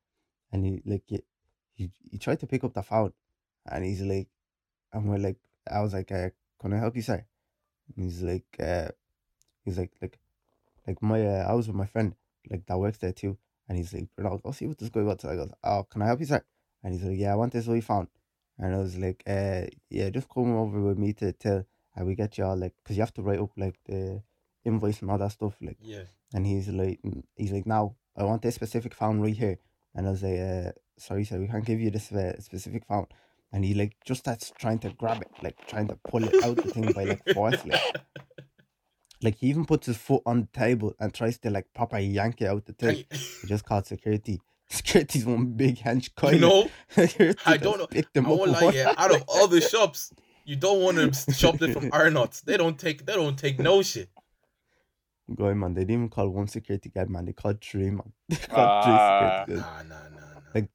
and he like he, he he tried to pick up the phone, and he's like, and we're like, I was like, uh, can I help you, sir? And he's like, uh, he's like, like, like my, uh, I was with my friend, like that works there too, and he's like, Bernard, go see what this guy wants. I goes, oh, can I help you, sir? And he's like, yeah, I want this what you found. And I was like, uh, yeah, just come over with me to tell, and we get you all like, cause you have to write up like the invoice and all that stuff, like. Yeah, And he's like, he's like, now I want this specific phone right here. And I was like, uh, sorry, sir, we can't give you this uh, specific phone. And he like just starts trying to grab it, like trying to pull it out the thing by like force, like. Like he even puts his foot on the table and tries to like proper yank it out the Can thing. He just called security. Security's one big hench coin. you know, I don't know. picked I him up won't lie, yeah. Out of all the shops, you don't want to shop shoplift from Arnott's. They don't take, they don't take no shit. Going man, they didn't even call one security guard, man. They called three, man. They called Ah. three security guards. Nah, nah, nah, nah. Like,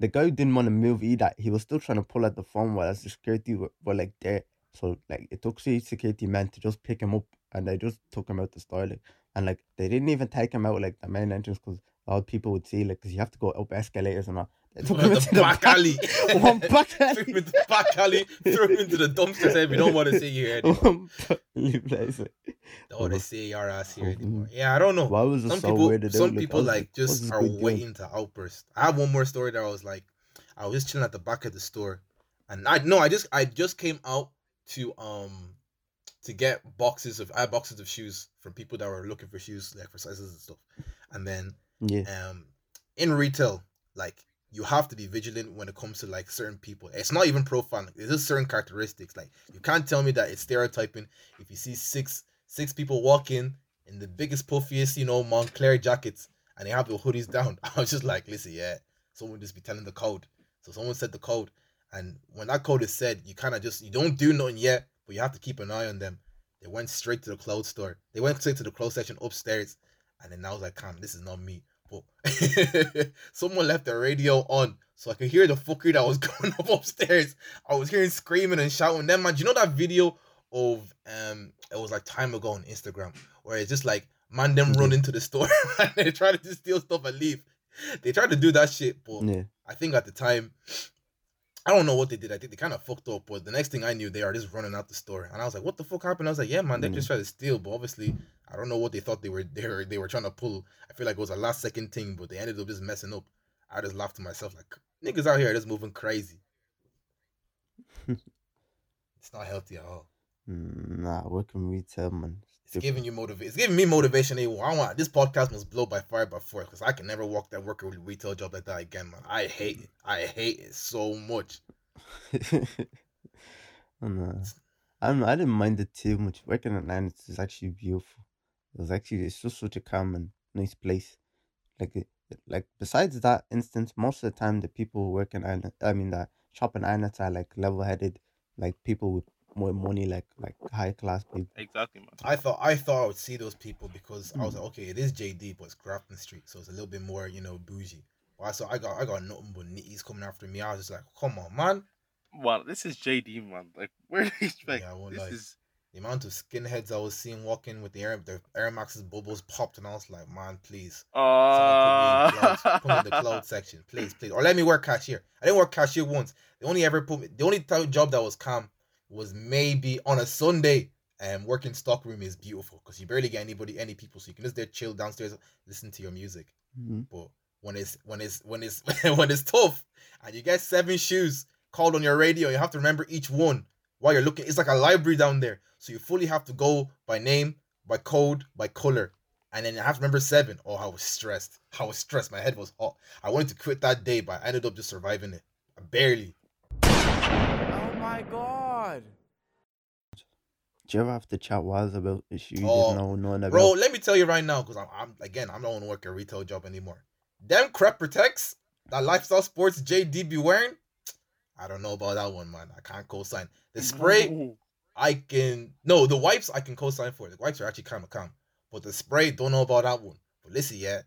The guy didn't want to move either. He was still trying to pull out the phone while the security were, were like there. So like it took three security men to just pick him up and they just took him out the store. Like, and like they didn't even take him out like the main entrance because all people would see like because you have to go up escalators and all. They took him into the back alley. One back alley. him into the back alley. Throw him into the dumpster. Say we don't want to see you here anymore. One back alley place. Don't want to see your ass here anymore. Yeah, I don't know. Why was it some so people, weird? that they some would, people like just are big deal? waiting to outburst. I have one more story that I was like, I was just chilling at the back of the store, and I no, I just I just came out to um to get boxes of I had boxes of shoes from people that were looking for shoes like for sizes and stuff, and then Yeah. um in retail like you have to be vigilant when it comes to like certain people. It's not even profiling there's just certain characteristics. Like you can't tell me that it's stereotyping. If you see six six people walk in the biggest puffiest you know Moncler jackets and they have the hoodies down i was just like listen yeah someone just be telling the code. So someone said the code and when that code is said you kind of just you don't do nothing yet but you have to keep an eye on them they went straight to the clothes store they went straight to the clothes section upstairs and then I was like, "Calm, this is not me." But someone left the radio on, so I could hear the fucker that was going up upstairs. I was hearing screaming and shouting. Then, man, do you know that video of um, it was like time ago on Instagram where it's just like man them run into the store and they try to just steal stuff and leave. They tried to do that shit, but Yeah. I think at the time, I don't know what they did. I think they kind of fucked up. But the next thing I knew, they are just running out the store, and I was like, "What the fuck happened?" I was like, "Yeah, man, they Mm. just tried to steal." But obviously, I don't know what they thought they were they were they were trying to pull. I feel like it was a last second thing, but they ended up just messing up. I just laughed to myself like, "Niggas out here are just moving crazy." it's not healthy at all. Nah, working retail, man. It's giving you motivation. It's giving me motivation. Hey, I want this podcast must blow by fire by force because I can never walk that work a retail job like that again, man. I hate it. I hate it so much. and, uh, I don't know. I didn't mind it too much. Working at nine is actually beautiful. It was actually it's just such a calm and nice place. Like it- like besides that instance, most of the time the people who work in Ireland, I mean that shop in Ireland are like level headed, like people with more money, like like high class people. Exactly, man. I thought I thought I would see those people because I was like, okay, it is JD, but it's Grafton Street, so it's a little bit more, you know, bougie. But I saw I got I got nothing but nitties coming after me. I was just like, come on, man. Well, this is JD, man. Like, where do you expect? Yeah, I won't this lie. is The amount of skinheads I was seeing walking with the Air the Air Max's bubbles popped, and I was like, man, please. uh Someone put me in clothes, put me in the clothes section, please, please, or let me work cashier. I didn't work cashier once. They only ever put me. The only job that was calm was maybe on a Sunday. And working stockroom is beautiful because you barely get anybody, any people, so you can just there chill downstairs, listen to your music. Mhm. But when it's when it's when it's when it's tough, and you get seven shoes called on your radio, you have to remember each one while you're looking. It's like a library down there, so you fully have to go by name, by code, by color, and then you have to remember seven. Oh, I was stressed. I was stressed. My head was hot. I wanted to quit that day, but I ended up just surviving it. Barely. Oh my god. Do you ever have to chat wise about a shoe you Oh, didn't know nothing about? Bro, let me tell you right now, because I'm, I'm again, I'm not gonna work a retail job anymore. Them crep protects that lifestyle sports JD be wearing. I don't know about that one, man. I can't co-sign the spray. I can no the wipes I can co-sign for. The wipes are actually kind of calm, but the spray don't know about that one. But listen, yeah,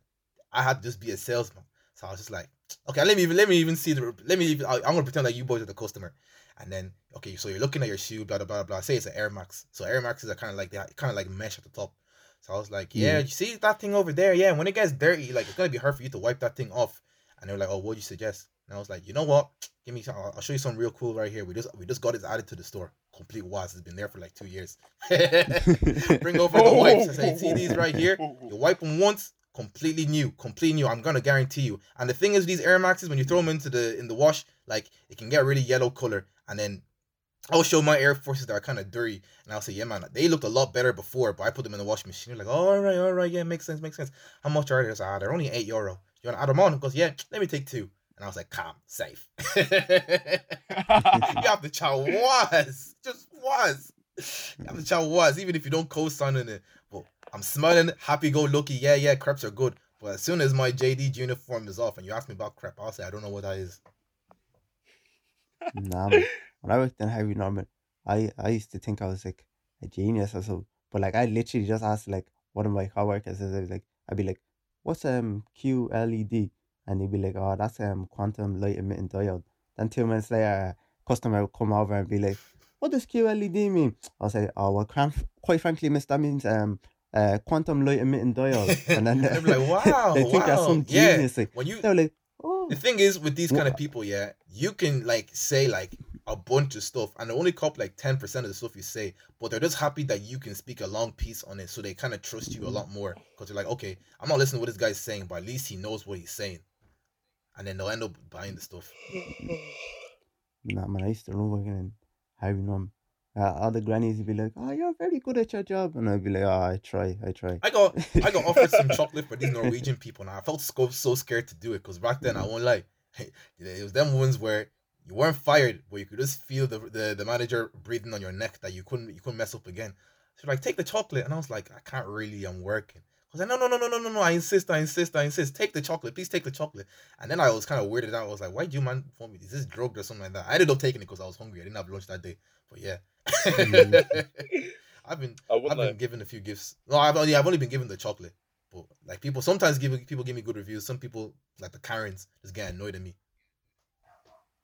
I had to just be a salesman, so I was just like, okay, let me even let me even see the let me even I, I'm gonna pretend like you boys are the customer, and then okay, so you're looking at your shoe, blah blah blah blah. Say it's an Air Max, so Air Maxes are kind of like that, kind of like mesh at the top. So I was like, yeah, Yeah. you see that thing over there, yeah. When it gets dirty, like it's gonna be hard for you to wipe that thing off. And they were like, oh, what do you suggest? And I was like, you know what? Give me some. I'll show you something real cool right here. We just we just got it added to the store. Complete was. It's been there for like two years. Bring over the wipes. I say, see these right here. You wipe them once, completely new, completely new. I'm gonna guarantee you. And the thing is, these Air Maxes, when you throw them into the in the wash, like it can get really yellow color. And then I'll show my Air Forces that are kind of dirty, and I'll say, yeah, man, they looked a lot better before, but I put them in the washing machine. You're like, all right, all right, yeah, makes sense, makes sense. How much are they? I was ah, they're only eight euro. You want to add them on? He goes, yeah, let me take two. And I was like, calm, safe. you have to chow was, just was. You have to chow was, even if you don't co-sign on it. But I'm smiling, happy go lucky. Yeah, yeah, crepes are good. But as soon as my JD uniform is off and you ask me about crepe, I'll say I don't know what that is. Nah, man. When I worked in Harvey Norman, I, I used to think I was like a genius or so. But like I literally just asked like one of my coworkers, and I was like, I'd be like, "What's um QLED?" And he'd be like, "Oh, that's um quantum light emitting diode." Then two minutes later, a customer would come over and be like, "What does QLED mean?" I'll say, "Oh, well, cran- quite frankly, miss, that means um uh, quantum light emitting diode, and then I'm like, wow, they think that's wow. some Yeah. Like, When you they're like, oh, the thing is with these kind of people, yeah, you can like say like a bunch of stuff and they only cop like 10% of the stuff you say, but they're just happy that you can speak a long piece on it, so they kind of trust you a lot more. Because they're like, okay, I'm not listening to what this guy's saying, but at least he knows what he's saying. And then they'll end up buying the stuff. nah, man. I used to love working in Harvey Norman. Uh, the grannies would be like, "Oh, you're very good at your job," and I'd be like, "Oh, I try, I try." I got I got offered some chocolate for these Norwegian people, and I felt so so scared to do it because back then I won't lie, it was them ones where you weren't fired, but you could just feel the, the the manager breathing on your neck that you couldn't you couldn't mess up again. So like, take the chocolate, and I was like, I can't really, I'm working. I was like, no, no, no, no, no, no, no, I insist, I insist, I insist. Take the chocolate, please take the chocolate. And then I was kind of weirded out. I was like, why do you man for me? Is this drugged or something like that? I ended up taking it because I was hungry. I didn't have lunch that day. But yeah, mm. I've been I've been like. given a few gifts. No, I've only I've only been given the chocolate. But like people sometimes give people give me good reviews. Some people like the Karens just get annoyed at me.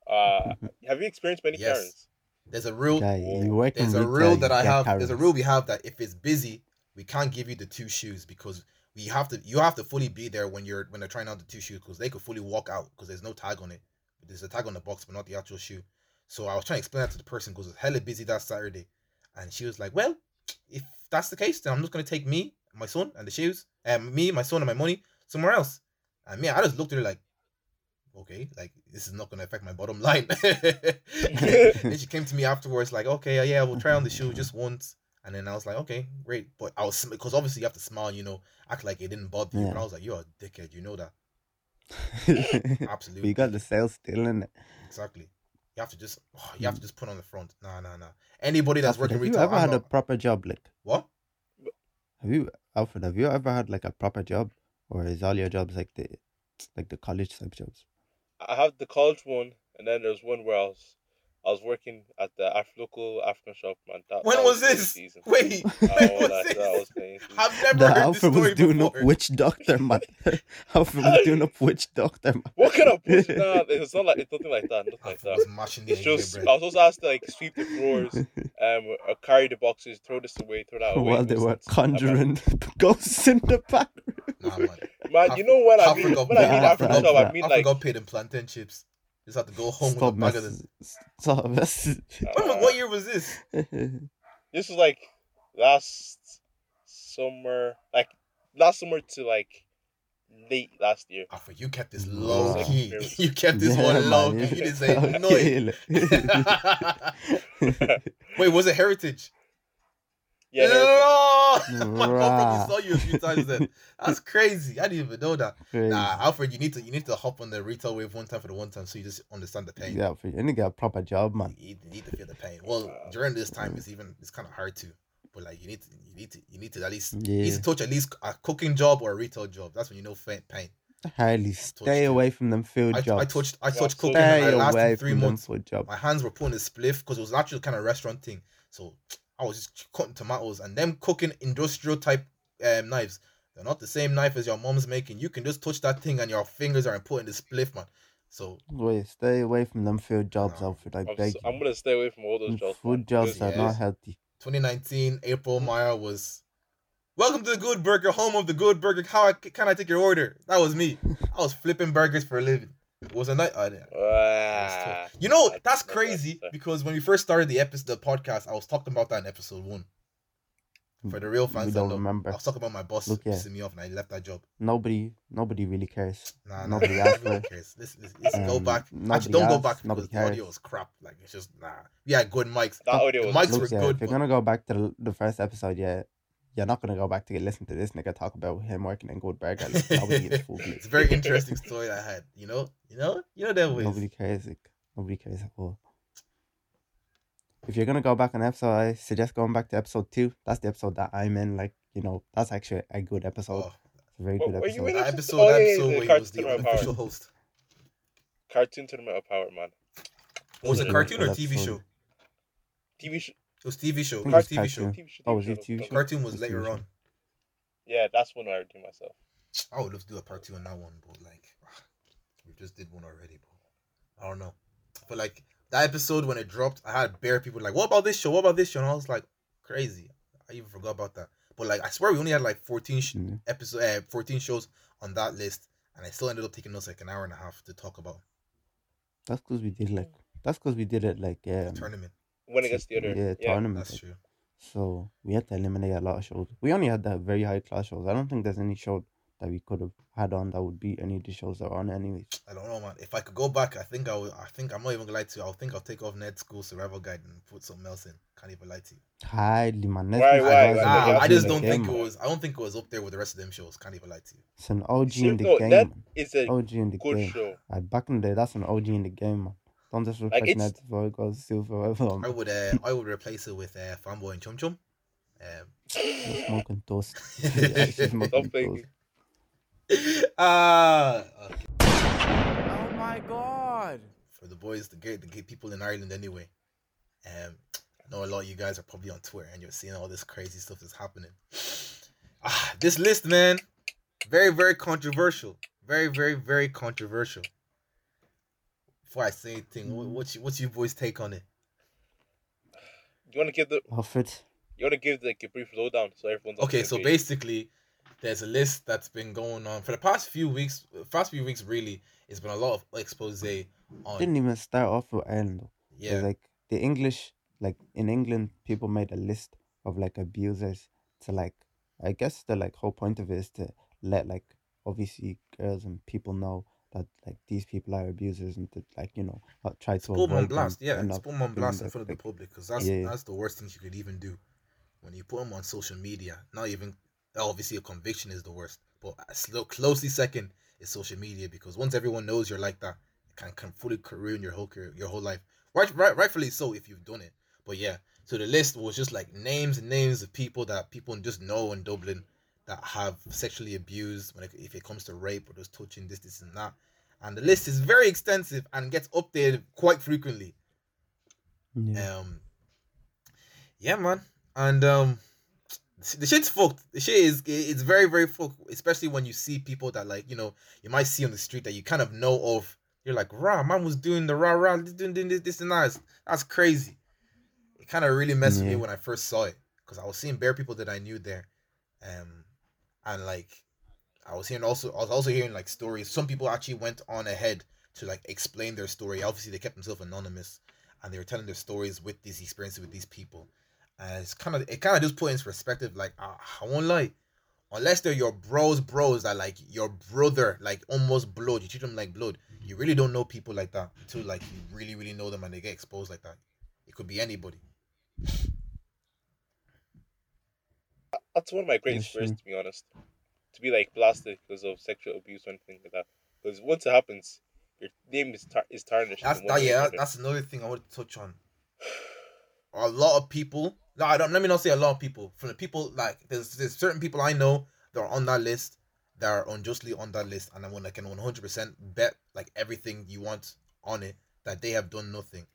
Uh, have you experienced many Yes. Karens? There's a rule. Guy, you work in There's a rule that I get have. There's a rule we have that if it's busy, we can't give you the two shoes because we have to. You have to fully be there when you're when they're trying out the two shoes because they could fully walk out because there's no tag on it. There's a tag on the box, but not the actual shoe. So I was trying to explain that to the person because it's hella busy that Saturday, and she was like, "Well, if that's the case, then I'm just gonna take me, my son, and the shoes, and me, my son, and my money somewhere else." And me, I just looked at her like, "Okay, like this is not gonna affect my bottom line." and she came to me afterwards like, "Okay, yeah, we'll try on the shoe just once." And then I was like, "Okay, great," but I was because obviously you have to smile, you know, act like it didn't bother you. But Yeah. I was like, "You're a dickhead, you know that." Absolutely. you got the sales still in it. Exactly. You have to just oh, you have to just put on the front. Nah, nah, nah. Anybody that's Alfred, working have you ever I'm had a proper job? Like, what? have you, Alfred? Have you ever had like a proper job, or is all your jobs like the, like the college type jobs? I have the college one, and then there's one where I was, I was working at the Af- local African shop, man. That, When that was paying this? season. Wait, I when won't was lie, this? that was. I've never The heard this story was doing before. up witch doctor, man. Alfred was doing up witch doctor, man. What kind of bullshit? Nah, it's not like it's nothing like that. Nothing like that. was mashing It's English just I was also asked to like sweep the floors, um, uh, carry the boxes, throw this away, throw that away. While they were It's- I'm conjuring ghosts in the back. Nah, man. Man, you know what I mean? got When I paid- mean Alfred African got- shop, I mean like got paid in plantain chips. Just have to go home Stop with a bag of them. Stop messing. When, uh, what year was this? this was like last summer, like last summer to like late last year. Alfred, you kept this Wow. low key. You kept this Yeah, one low man, key. You didn't say no. Wait, was it heritage? Yeah, there no! My girlfriend saw you a few times then. That's crazy. I didn't even know that. Crazy. Nah, Alfred, you need to you need to hop on the retail wave one time for the one time so you just understand the pain. Yeah, Alfred, you need to get a proper job, man. You, you need to feel the pain. Well, during this time it's even it's kind of hard to, but like you need to you need to you need to at least you need to touch at least a cooking job or a retail job. That's when you know pain. Hardly stay away from them field I, jobs. I touched I touched so- cooking and I lasted three from them months. food jobs. My hands were pulling a spliff because it was actually kind of restaurant thing. So I was just cutting tomatoes and them cooking industrial type um, knives. They're not the same knife as your mom's making. You can just touch that thing and your fingers are putting the spliff, man. So Wait, stay away from them food jobs, No. Alfred. I I'm, beg s- I'm gonna stay away from all those jobs. Food man, jobs because are Yeah. not healthy. 2019 April Maya was welcome to the Good Burger, home of the Good Burger. How I, can I take your order? That was me. I was flipping burgers for a living. It was a night. Oh, yeah. Ah, You know I that's didn't that, crazy so- because when we first started the episode, the podcast, I was talking about that in episode one. For the real fans, that don't know, remember. I was talking about my boss Look, yeah. pissing me off, and I left that job. Nobody, nobody really cares. Nah, nah, Nobody nah, asked for nobody it. cares. Listen, listen, listen, go Um, back. nobody Actually, don't go back because nobody the audio cares. was crap. Like it's just nah. We had good mics. that audio the was mics Look, were yeah, good. if you're but- gonna go back to the, the first episode, yeah, you're not gonna go back to listen to this nigga talk about him working in Good Burger. Like, nobody gives a it's a very interesting story I had. You know, you know, you know that way. Nobody cares. Like, nobody cares at all. If you're gonna go back on episode, I suggest going back to episode two. That's the episode that I'm in. Like, you know, that's actually a good episode. Oh, It's a very What- good were you episode. in that episode, Oh, that yeah, yeah, episode the where he cartoon was the tournament power. unofficial host. cartoon tournament of power, man. Was it Yeah, cartoon or TV episode. show? TV show. It was TV show. It was it's TV show. cartoon. TV show. Oh, was TV it TV show? Cartoon was It's later on. Yeah, that's one I would do myself. I would love to do a part two on that one, but like we just did one already. But I don't know. But like that episode when it dropped, I had bare people like, "What about this show? What about this show?" And I was like, "Crazy." I even forgot about that. But like I swear we only had like 14 sh- Mm. episode, uh, 14 shows on that list, and I still ended up taking us like an hour and a half to talk about That's because we did like that's because we did it like the um, tournament. One against the other. yeah, Yeah. tournament. That's true. So we had to eliminate a lot of shows. We only had that very high class shows. I don't think there's any show that we could have had on that would beat any of the shows that are on anyways. I don't know, man. If I could go back, I think I would. I think I'm not even gonna lie to you. I think I'll take off Ned School Survival Guide and put something else in. Can't even lie to you. Highly man. Netflix Why, is why, always why? an Nah, I just don't think game, it was. I don't think it was up there with the rest of them shows. Can't even lie to you. It's an OG See, in the no, game, that man. is a OG in the good game. show. Like, back in the day, that's an OG in the game, man. Don't disrespect it's- Ned before it goes still forever. I would. Uh, I would replace it with uh, Fanboy and Chum Chum. Um, You're smoking toast. You're smoking Stop toast. thinking. Ah, okay. Oh my god. for the boys, the gay, the gay people in Ireland anyway. Um, I know a lot of you guys are probably on Twitter and you're seeing all this crazy stuff that's happening. Ah, this list, man, very, very controversial. Very, very, very controversial. Before I say anything, what, mm. what's your, what's your boys' take on it? You want to give the Alfred. you want to give like a brief lowdown so everyone's Okay, so page? basically, there's a list that's been going on for the past few weeks. Past few weeks, really, it's been a lot of expose on. Didn't even start off with Ireland though. yeah, like the English, like in England, people made a list of like abusers to like, I guess the like whole point of it is to let like obviously girls and people know that like these people are abusers and to like you know uh, try to put them on blast. Yeah, and put them on blast in front of the public because that's Yeah. that's the worst thing you could even do. When you put them on social media, not even obviously a conviction is the worst, but slow, closely second is social media because once everyone knows you're like that, it can can fully ruin your whole career, your whole life. Right, right, rightfully so if you've done it. But yeah, so the list was just like names and names of people that people just know in Dublin that have sexually abused when it, if it comes to rape or just touching this, this, and that. And the list is very extensive and gets updated quite frequently. yeah. Um, yeah, man, and um, the shit's fucked. The shit is it's very very fucked, especially when you see people that like you know you might see on the street that you kind of know of. You're like, rah, man was doing the rah rah, doing, doing this, this and that. That's crazy. It kind of really messed with me when I first saw it because I was seeing bare people that I knew there, um, and like I was hearing also I was also hearing like stories. Some people actually went on ahead to like explain their story. Obviously, they kept themselves anonymous, and they were telling their stories with these experiences with these people. And it's kind of it kind of just put into perspective. Like I, I won't lie, unless they're your bros, bros that like your brother, like almost blood. You treat them like blood. You really don't know people like that until like you really really know them and they get exposed like that. It could be anybody. That's one of my greatest fears, to be honest. To be like blasted because of sexual abuse or anything like that. Because once it happens, your name is tar- is tarnished. That's that, yeah. That's another thing I want to touch on. A lot of people. No, I don't. Let me not say a lot of people. From the people like there's there's certain people I know that are on that list that are unjustly on that list, and I'm gonna can 100 percent bet like everything you want on it that they have done nothing.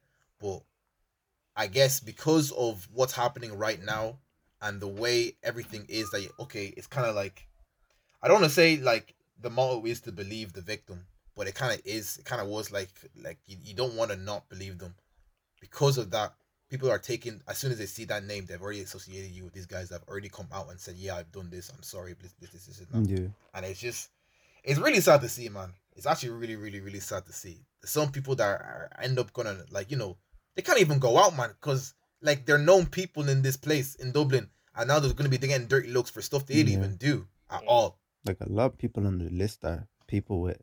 But I guess because of what's happening right now and the way everything is, that you- okay, it's kind of like I don't want to say like the motto is to believe the victim, but it kind of is. It kind of was like like you, you don't want to not believe them because of that. People are taking as soon as they see that name, they've already associated you with these guys that have already come out and said, "Yeah, I've done this. I'm sorry, this, this, this, this, and. Yeah. and it's just it's really sad to see man it's actually really really really sad to see some people that are, end up gonna like you know they can't even go out man because like they're known people in this place in dublin and now they're gonna be getting dirty looks for stuff they didn't Yeah. even do at Mm. all Like a lot of people on the list are people with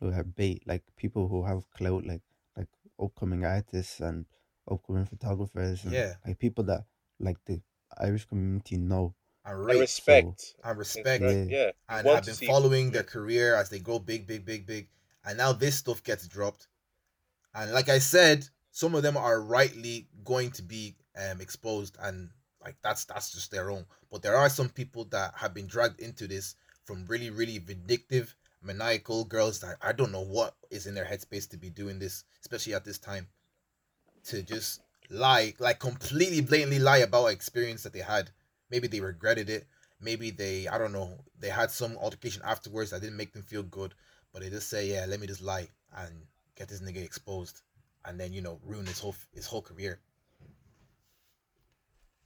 who have bait, like people who have clout, like like upcoming artists and upcoming photographers, and Yeah. like people that like the Irish community know. and I rate respect. and respect Yeah. Yeah. And want have been see following their career as they go big big big big and now this stuff gets dropped and like i said some of them are rightly going to be um exposed and like that's that's just their own. But there are some people that have been dragged into this from really really vindictive maniacal girls that i don't know what is in their headspace to be doing this especially at this time to just lie like completely blatantly lie about an experience that they had. Maybe they regretted it. Maybe they i don't know they had some altercation afterwards that didn't make them feel good. But they just say yeah let me just lie and get this nigga exposed and then you know ruin his whole his whole career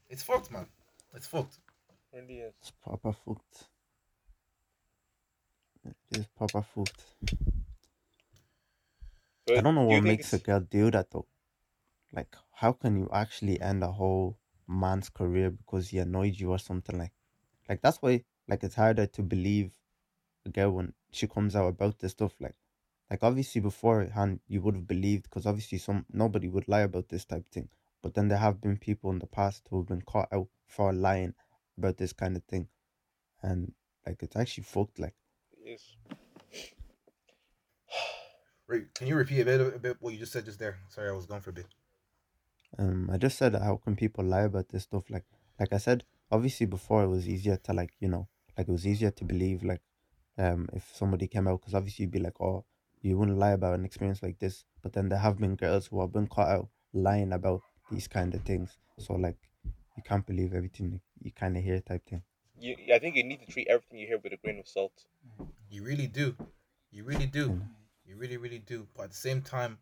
it's fucked man it's fucked really is. It's proper fucked. It is proper fucked. But I don't know do what think makes a girl do that though. Like, how can you actually end a whole man's career because he annoyed you or something like? Like that's why, like, it's harder to believe a girl when she comes out about this stuff. Like, like obviously beforehand you would have believed because obviously some nobody would lie about this type of thing. But then there have been people in the past who have been caught out for lying about this kind of thing, and like it's actually fucked. Like, Yes. Wait, can you repeat a bit, a bit what you just said just there? Sorry, I was gone for a bit. Um, I just said how can people lie about this stuff? Like, like I said, obviously before it was easier to like you know, like it was easier to believe like, um, if somebody came out because obviously you'd be like, oh, you wouldn't lie about an experience like this. But then there have been girls who have been caught out lying about these kind of things. So like, you can't believe everything you kind of hear type thing. You, I think you need to treat everything you hear with a grain of salt. You really do. You really do. Mm. You really, really do. But at the same time,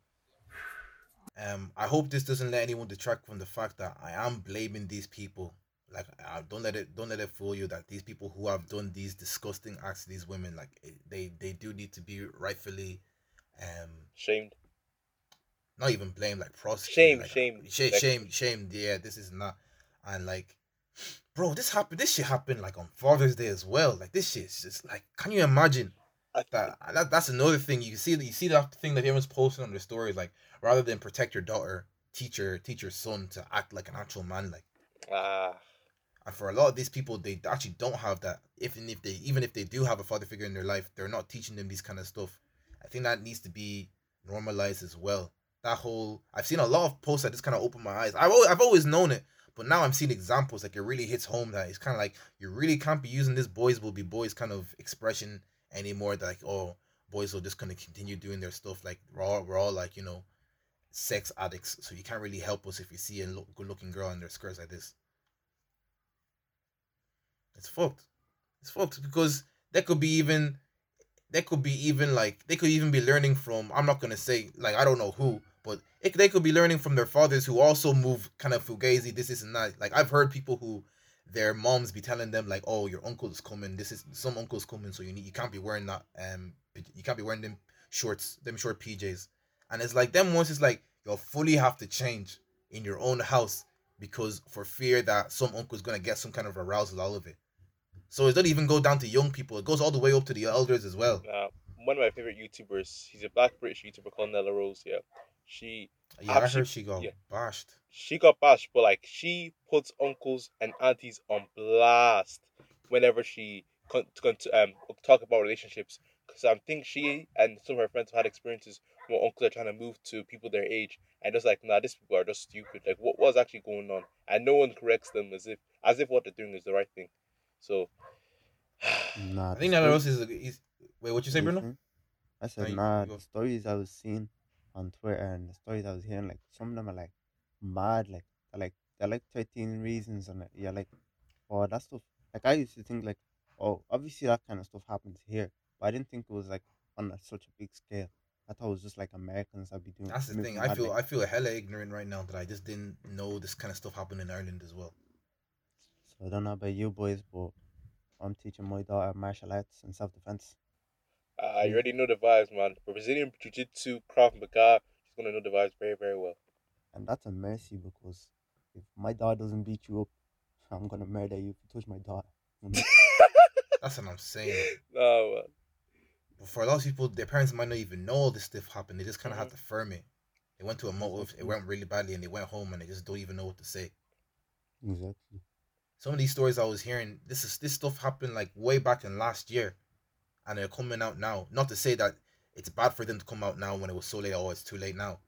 um, I hope this doesn't let anyone detract from the fact that I am blaming these people. Like, I don't let it, don't let it fool you that these people who have done these disgusting acts to these women, like, they, they do need to be rightfully, um, Shamed. not even blamed, like prosecuted. Shame, like, shame, sh- shame, shame. Yeah, this is not, and like, bro, this happened. This shit happened like on Father's Day as well. Like, this shit's just like, can you imagine? I, that, that that's another thing you see you see that thing that everyone's posting on their stories like rather than protect your daughter teach your teach your son to act like an actual man like ah, and for a lot of these people they actually don't have that even if they even if they do have a father figure in their life they're not teaching them these kind of stuff i think that needs to be normalized as well. That whole i've seen a lot of posts that just kind of open my eyes. I've always, I've always known it but now i'm seeing examples like it really hits home that it's kind of like you really can't be using this boys will be boys kind of expression anymore that like oh boys will just gonna continue doing their stuff like we're all, we're all like you know sex addicts so you can't really help us if you see a look, good looking girl in their skirts like this. It's fucked. It's fucked because they could be even they could be even like they could even be learning from i'm not gonna say like i don't know who but it, they could be learning from their fathers who also move kind of fugazi this is that like i've heard people who their moms be telling them like oh your uncle is coming. This is some uncle's coming so you need you can't be wearing that um you can't be wearing them shorts them short pjs and it's like them once it's like you'll fully have to change in your own house because for fear that some uncle's gonna get some kind of arousal out of it so it doesn't even go down to young people it goes all the way up to the elders as well uh, one of my favorite YouTubers. He's a black British YouTuber called Nella Rose. Yeah, she yeah i heard she got yeah. bashed she got bashed, but like she puts uncles and aunties on blast whenever she con- con- um talk about relationships. Because I think she and some of her friends have had experiences where uncles are trying to move to people their age, and just like, nah, these people are just stupid. Like, what was actually going on? And no one corrects them as if as if what they're doing is the right thing. So, Nah, i think else is, is wait what you say bruno? I said, you- nah, the stories I was seeing on Twitter and the stories I was hearing, like, some of them are like mad, like, they're like, they're like 13 reasons, and you're like, oh, that stuff. Like, I used to think, like, oh, obviously that kind of stuff happens here, but I didn't think it was like on a, such a big scale. I thought it was just like Americans that be doing. That's the thing. I feel like- I feel hella ignorant right now that I just didn't know this kind of stuff happened in Ireland as well. So I don't know about you boys, but I'm teaching my daughter martial arts and self defense. uh, you already know the vibes, man. For Brazilian Jiu Jitsu, Krav Maga, she's gonna know the vibes very, very well. And that's a mercy because if my daughter doesn't beat you up, I'm gonna murder you if you touch my daughter. That's what I'm saying. No, man. But for a lot of people, their parents might not even know all this stuff happened. They just kind of Mhm. had to firm it. They went to a motive, it went really badly, and they went home and they just don't even know what to say. exactly. Some of these stories I was hearing, this is this stuff happened like way back in last year, and they're coming out now. Not to say that it's bad for them to come out now when it was so late. Oh, it's too late now.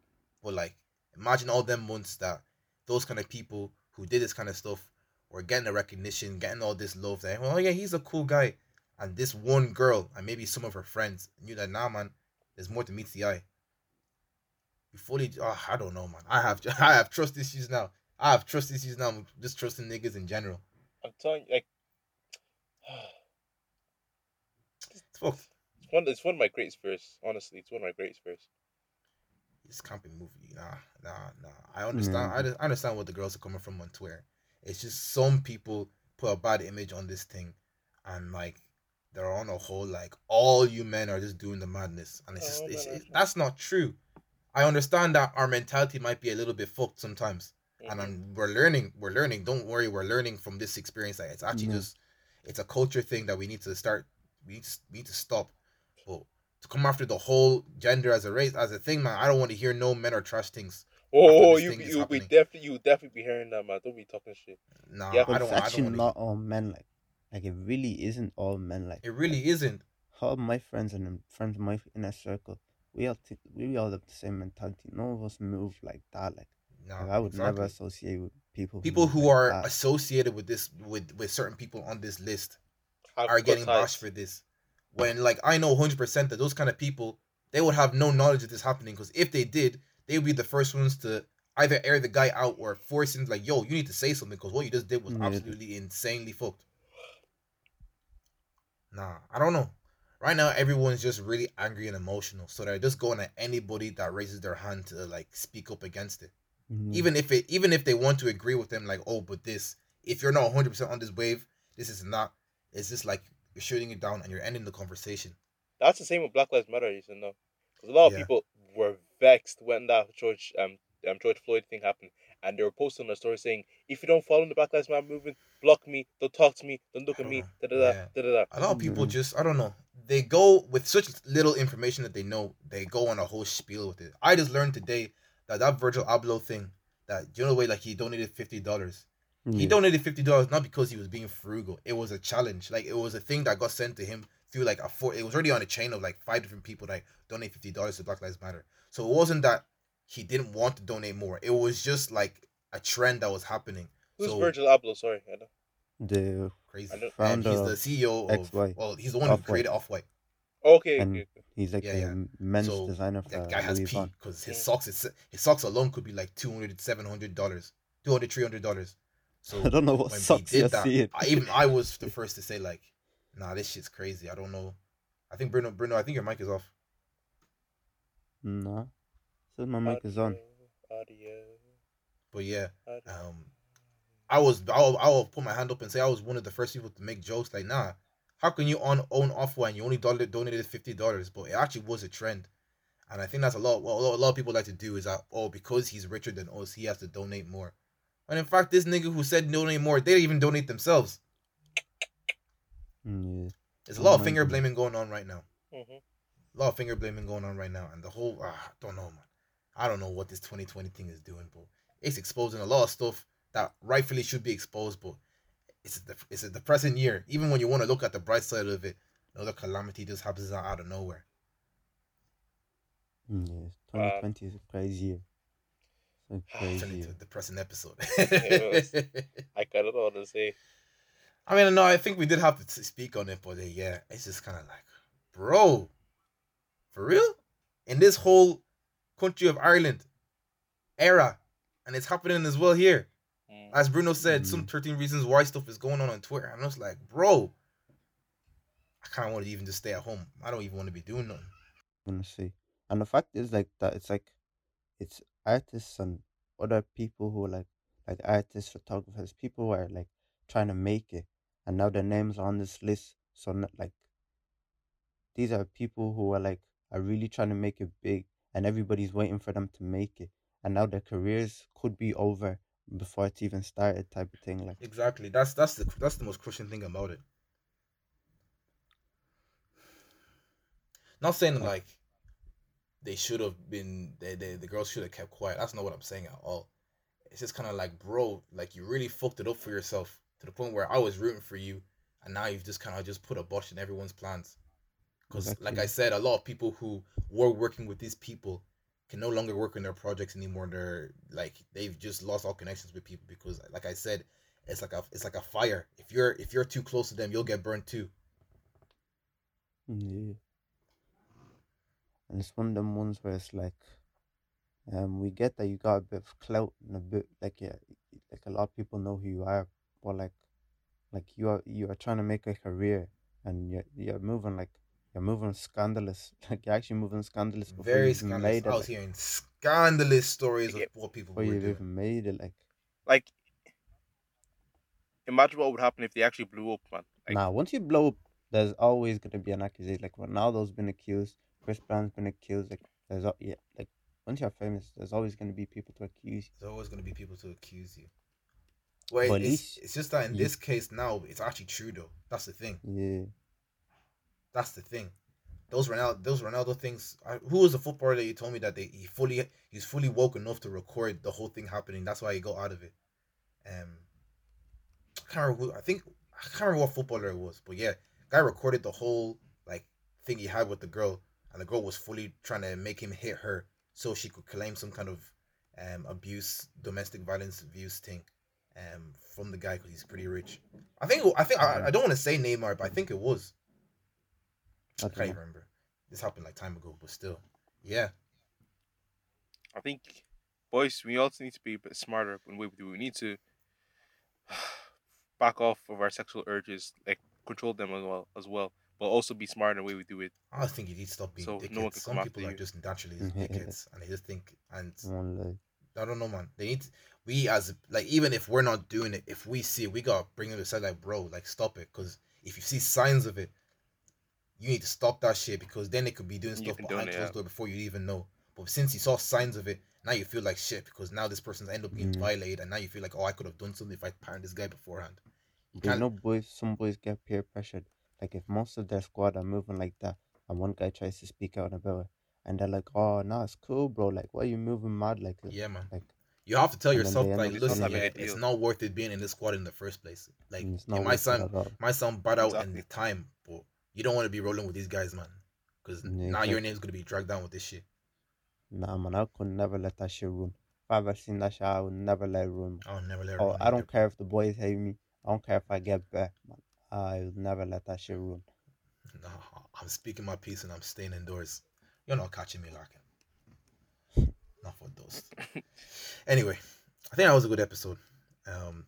But like, imagine all them months that those kind of people who did this kind of stuff were getting the recognition, getting all this love. That oh yeah, he's a cool guy. And this one girl and maybe some of her friends knew that nah, man, there's more to meet the eye. You fully, oh, I don't know, man. I have I have trust issues now. I have trust issues now. I'm just trusting niggas in general. I'm telling you, like, It's fucked. it's one, it's one of my greatest fears. Honestly, it's one of my greatest fears. This can't be movie. Nah, nah, nah. I understand. I, Mhm. just- I understand what the girls are coming from on Twitter. It's just some people put a bad image on this thing, and like they're on a whole like all you men are just doing the madness, and it's just Oh, it's, it's- that's not true. I understand that our mentality might be a little bit fucked sometimes, and Mhm. um, we're learning. We're learning. Don't worry, we're learning from this experience. Like it's actually Yeah. just it's a culture thing that we need to start. We need to, we need to stop. But to come after the whole gender as a race as a thing, man, I don't want to hear no men or trash things. Oh, this you thing is you be definitely you'll definitely be hearing that man. Don't be talking shit. Nah, Yeah. But I don't. it's I don't actually not all men like. Like it really isn't all men like. It really isn't. All my friends and friends in my inner circle, we all think we all have the same mentality. None of us move like that. Like, Nah, like I would never associate with people. People move who are that. associated with this with with certain people on this list Have are getting ties. bashed for this. When like I know hundred percent that those kind of people they would have no knowledge of this happening because if they did, they would be the first ones to either air the guy out or force him like, yo, you need to say something because what you just did was Yeah. absolutely insanely fucked. Nah, I don't know. Right now, everyone's just really angry and emotional, so they're just going at anybody that raises their hand to like speak up against it Mhm. even if it even if they want to agree with them like oh but this if you're not 100% on this wave this is not it's just like you're shooting it down and you're ending the conversation That's the same with Black Lives Matter, you know, because a lot of Yeah. people were vexed when that George um um George Floyd thing happened, and they were posting a story saying, "If you don't follow the Black Lives Matter movement, block me, don't talk to me, don't look I at me." Da, da, da, Yeah. da da. a lot of people Mhm. just i don't know they go with such little information that they know they go on a whole spiel with it i just learned today that that virgil abloh thing that you know the way like he donated $50 he donated $50 not because he was being frugal. It was a challenge. Like it was a thing that got sent to him through like a four it was already on a chain of like five different people that donate $50 to black lives matter. So it wasn't that he didn't want to donate more. It was just like a trend that was happening. Who's So- Virgil Abloh? Sorry, I don't. the crazy. I don't- and he's the ceo of XY. well he's the one who Off-White. created off-white Okay, And- okay, okay. he's like Yeah, the yeah. men's So, designer for that guy has Louis Vuitton. because his socks is his socks alone could be like 200 700 dollars 200 300 dollars so I don't know what when he socks you're did that seeing. I, even i was the first to say like nah this shit's crazy i don't know i think bruno bruno i think your mic is off No, says my mic is on. Audio, but yeah audio. um i was I'll, I'll put my hand up and say i was one of the first people to make jokes like nah how can you on, own off-white and you only don- donated $50 but it actually was a trend. And i think that's a lot what a lot, a lot of people like to do is that oh because he's richer than us he has to donate more. And in fact this nigga who said donate more they didn't even donate themselves. Mm, Yeah. there's a lot of finger blaming going on right now. Mhm. a lot of finger blaming going on right now and the whole ah, I don't know man. I don't know what this 2020 thing is doing but it's exposing a lot of stuff that rightfully should be exposed but it's a, dep- it's a depressing year even when you want to look at the bright side of it another calamity just happens out, out of nowhere Mm, Yeah. 2020 is a crazy year. It's a crazy into a depressing episode was. I kind of know what to say. i mean no i think we did have to speak on it but uh, yeah it's just kind of like bro for real in this whole country of ireland era and it's happening as well here. As Bruno said, some Mm. 13 reasons why stuff is going on on Twitter. And I was like, bro, I kind of want to even just stay at home. I don't even want to be doing nothing. I'm gonna say. And the fact is like that it's like it's artists and other people who are like like artists, photographers, people who are like trying to make it and now their names are on this list. So not like these are people who are like are really trying to make it big and everybody's waiting for them to make it. And now their careers could be over before it's even started type of thing. Like Exactly. That's that's the that's the most crushing thing about it. Not saying like they should have been they, they the girls should have kept quiet. That's not what I'm saying at all. It's just kind of like, bro, like you really fucked it up for yourself to the point where I was rooting for you, and now you've just kind of just put a botch in everyone's plans. Because, like I said, a lot of people who were working with these people can no longer work on their projects anymore. They're like they've just lost all connections with people because, like I said, it's like a it's like a fire. If you're if you're too close to them, you'll get burned too. Yeah. And it's one of them ones where it's like, um, we get that you got a bit of clout and a bit like yeah, like a lot of people know who you are, but like, like you are you are trying to make a career and you're you're moving like you're moving scandalous, like you're actually moving scandalous before Very you even scandalous. made it, I was like, hearing scandalous stories of Yeah. what people before were you've doing. even made it, like Like, imagine what would happen if they actually blew up, man. Like, nah, once you blow up, there's always gonna be an accusation. Like Ronaldo's been accused, Chris Brown's been accused. Like there's al- yeah, like once you're famous, there's always gonna be people to accuse. You. There's always going to be people to accuse you. Wait, But at it's, it's just that in you- this case now, it's actually true though. That's the thing. Yeah, That's the thing. Those Ronaldo, those Ronaldo things. I, who was the footballer that you told me that they he fully he's fully woke enough to record the whole thing happening? That's why he got out of it. Um, I can't remember. Who, I think I can't remember what footballer it was, but yeah, guy recorded the whole like thing he had with the girl, and the girl was fully trying to make him hit her so she could claim some kind of um abuse, domestic violence abuse thing, um from the guy because he's pretty rich. I think I think I, I don't want to say Neymar, but I think it was. I I can't know. remember. This happened like time ago, but still, yeah. I think, boys, we also need to be a bit smarter when we do. We need to back off of our sexual urges, like control them as well, as well, but also be smart in the way we do it. I think you need to stop being So dickheads. no one can Some come after people are you. just naturally dickheads, and they just think. And One. I don't know, man. They need we as like even if we're not doing it, if we see it, we gotta bring it aside like, bro, like stop it. Because if you see signs of it, you need to stop that shit. Because then they could be doing stuff behind closed yeah. door before you even know. But since you saw signs of it, now you feel like shit because now this person's end up being Mhm. violated, and now you feel like, oh, I could have done something if I parent this guy beforehand. But you can't- know, boys, some boys get peer pressured. Like if most of their squad are moving like that, and one guy tries to speak out about it, and they're like, "Oh, nah, it's cool, bro. Like, why are you moving mad like this?" Yeah, man. Like, You have to tell And yourself like, It's not listen, that yeah, big a it's not worth it being in this squad in the first place. Like it's it not might worth it sound at all. might sound bad out in the time, but you don't want to be rolling with these guys, man. Because Yeah, now your name's gonna be dragged down with this shit. Nah, man, I could never let that shit ruin. If I ever seen that shit, I would never let it ruin. me. I'll never let. it Oh, run I don't care if the boys hate me. I don't care if I get back, man. I will never let that shit ruin. No, I'm speaking my piece and I'm staying indoors. You're not catching me larking. Not for those. anyway, I think that was a good episode. Um,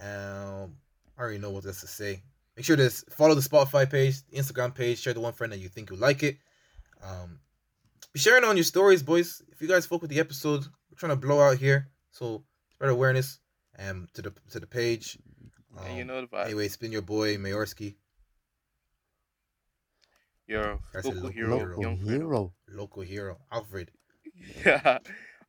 um, I already know what else to say. Make sure to follow the Spotify page, Instagram page, share the one friend that you think will like it. Um, be sharing on your stories, boys. If you guys fuck with the episode, we're trying to blow out here, so spread awareness um to the to the page. Yeah, you Um, know the vibe. Anyway, it's been your boy Mayorski, Your local local hero, hero. Local young hero. local hero, Alfred. Yeah,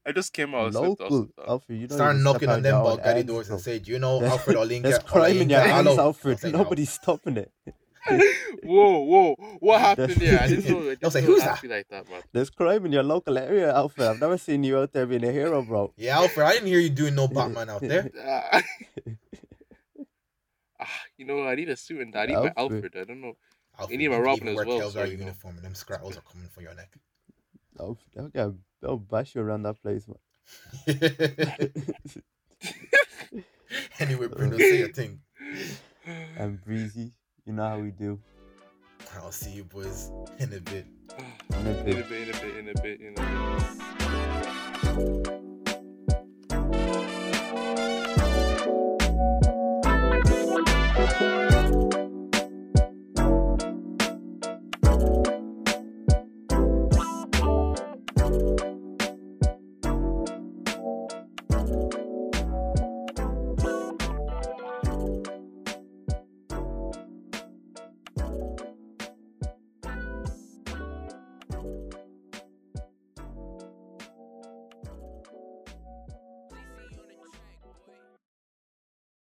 I just came out. of sleep, Local. Alfred, you don't Start even knocking on them your own Bulgari doors bro. and say, "Do you know Alfred Olinka?" There's crime in your hands, Alfred. Say. Nobody's stopping it. whoa, whoa, what happened there? I didn't know. I didn't was like, "Who's that?" like that, man. There's crime in your local area, Alfred. I've never seen you out there being a hero, bro. Yeah, Alfred, I didn't hear you doing no Batman out there. Ah, Ah, you know, I need a suit and that. I need my Alfred. Alfred. I don't know. Alfred, need my you Robin even as wear well, Kelvin so you know. uniform and them scrattles are coming for your neck. Alfred, they'll, get, they'll bash you around that place, man. anyway, Bruno, say your thing. and Breezy, you know how we do. I'll see you boys in a bit. In a In a bit. bit, in a bit, in a bit, in a bit.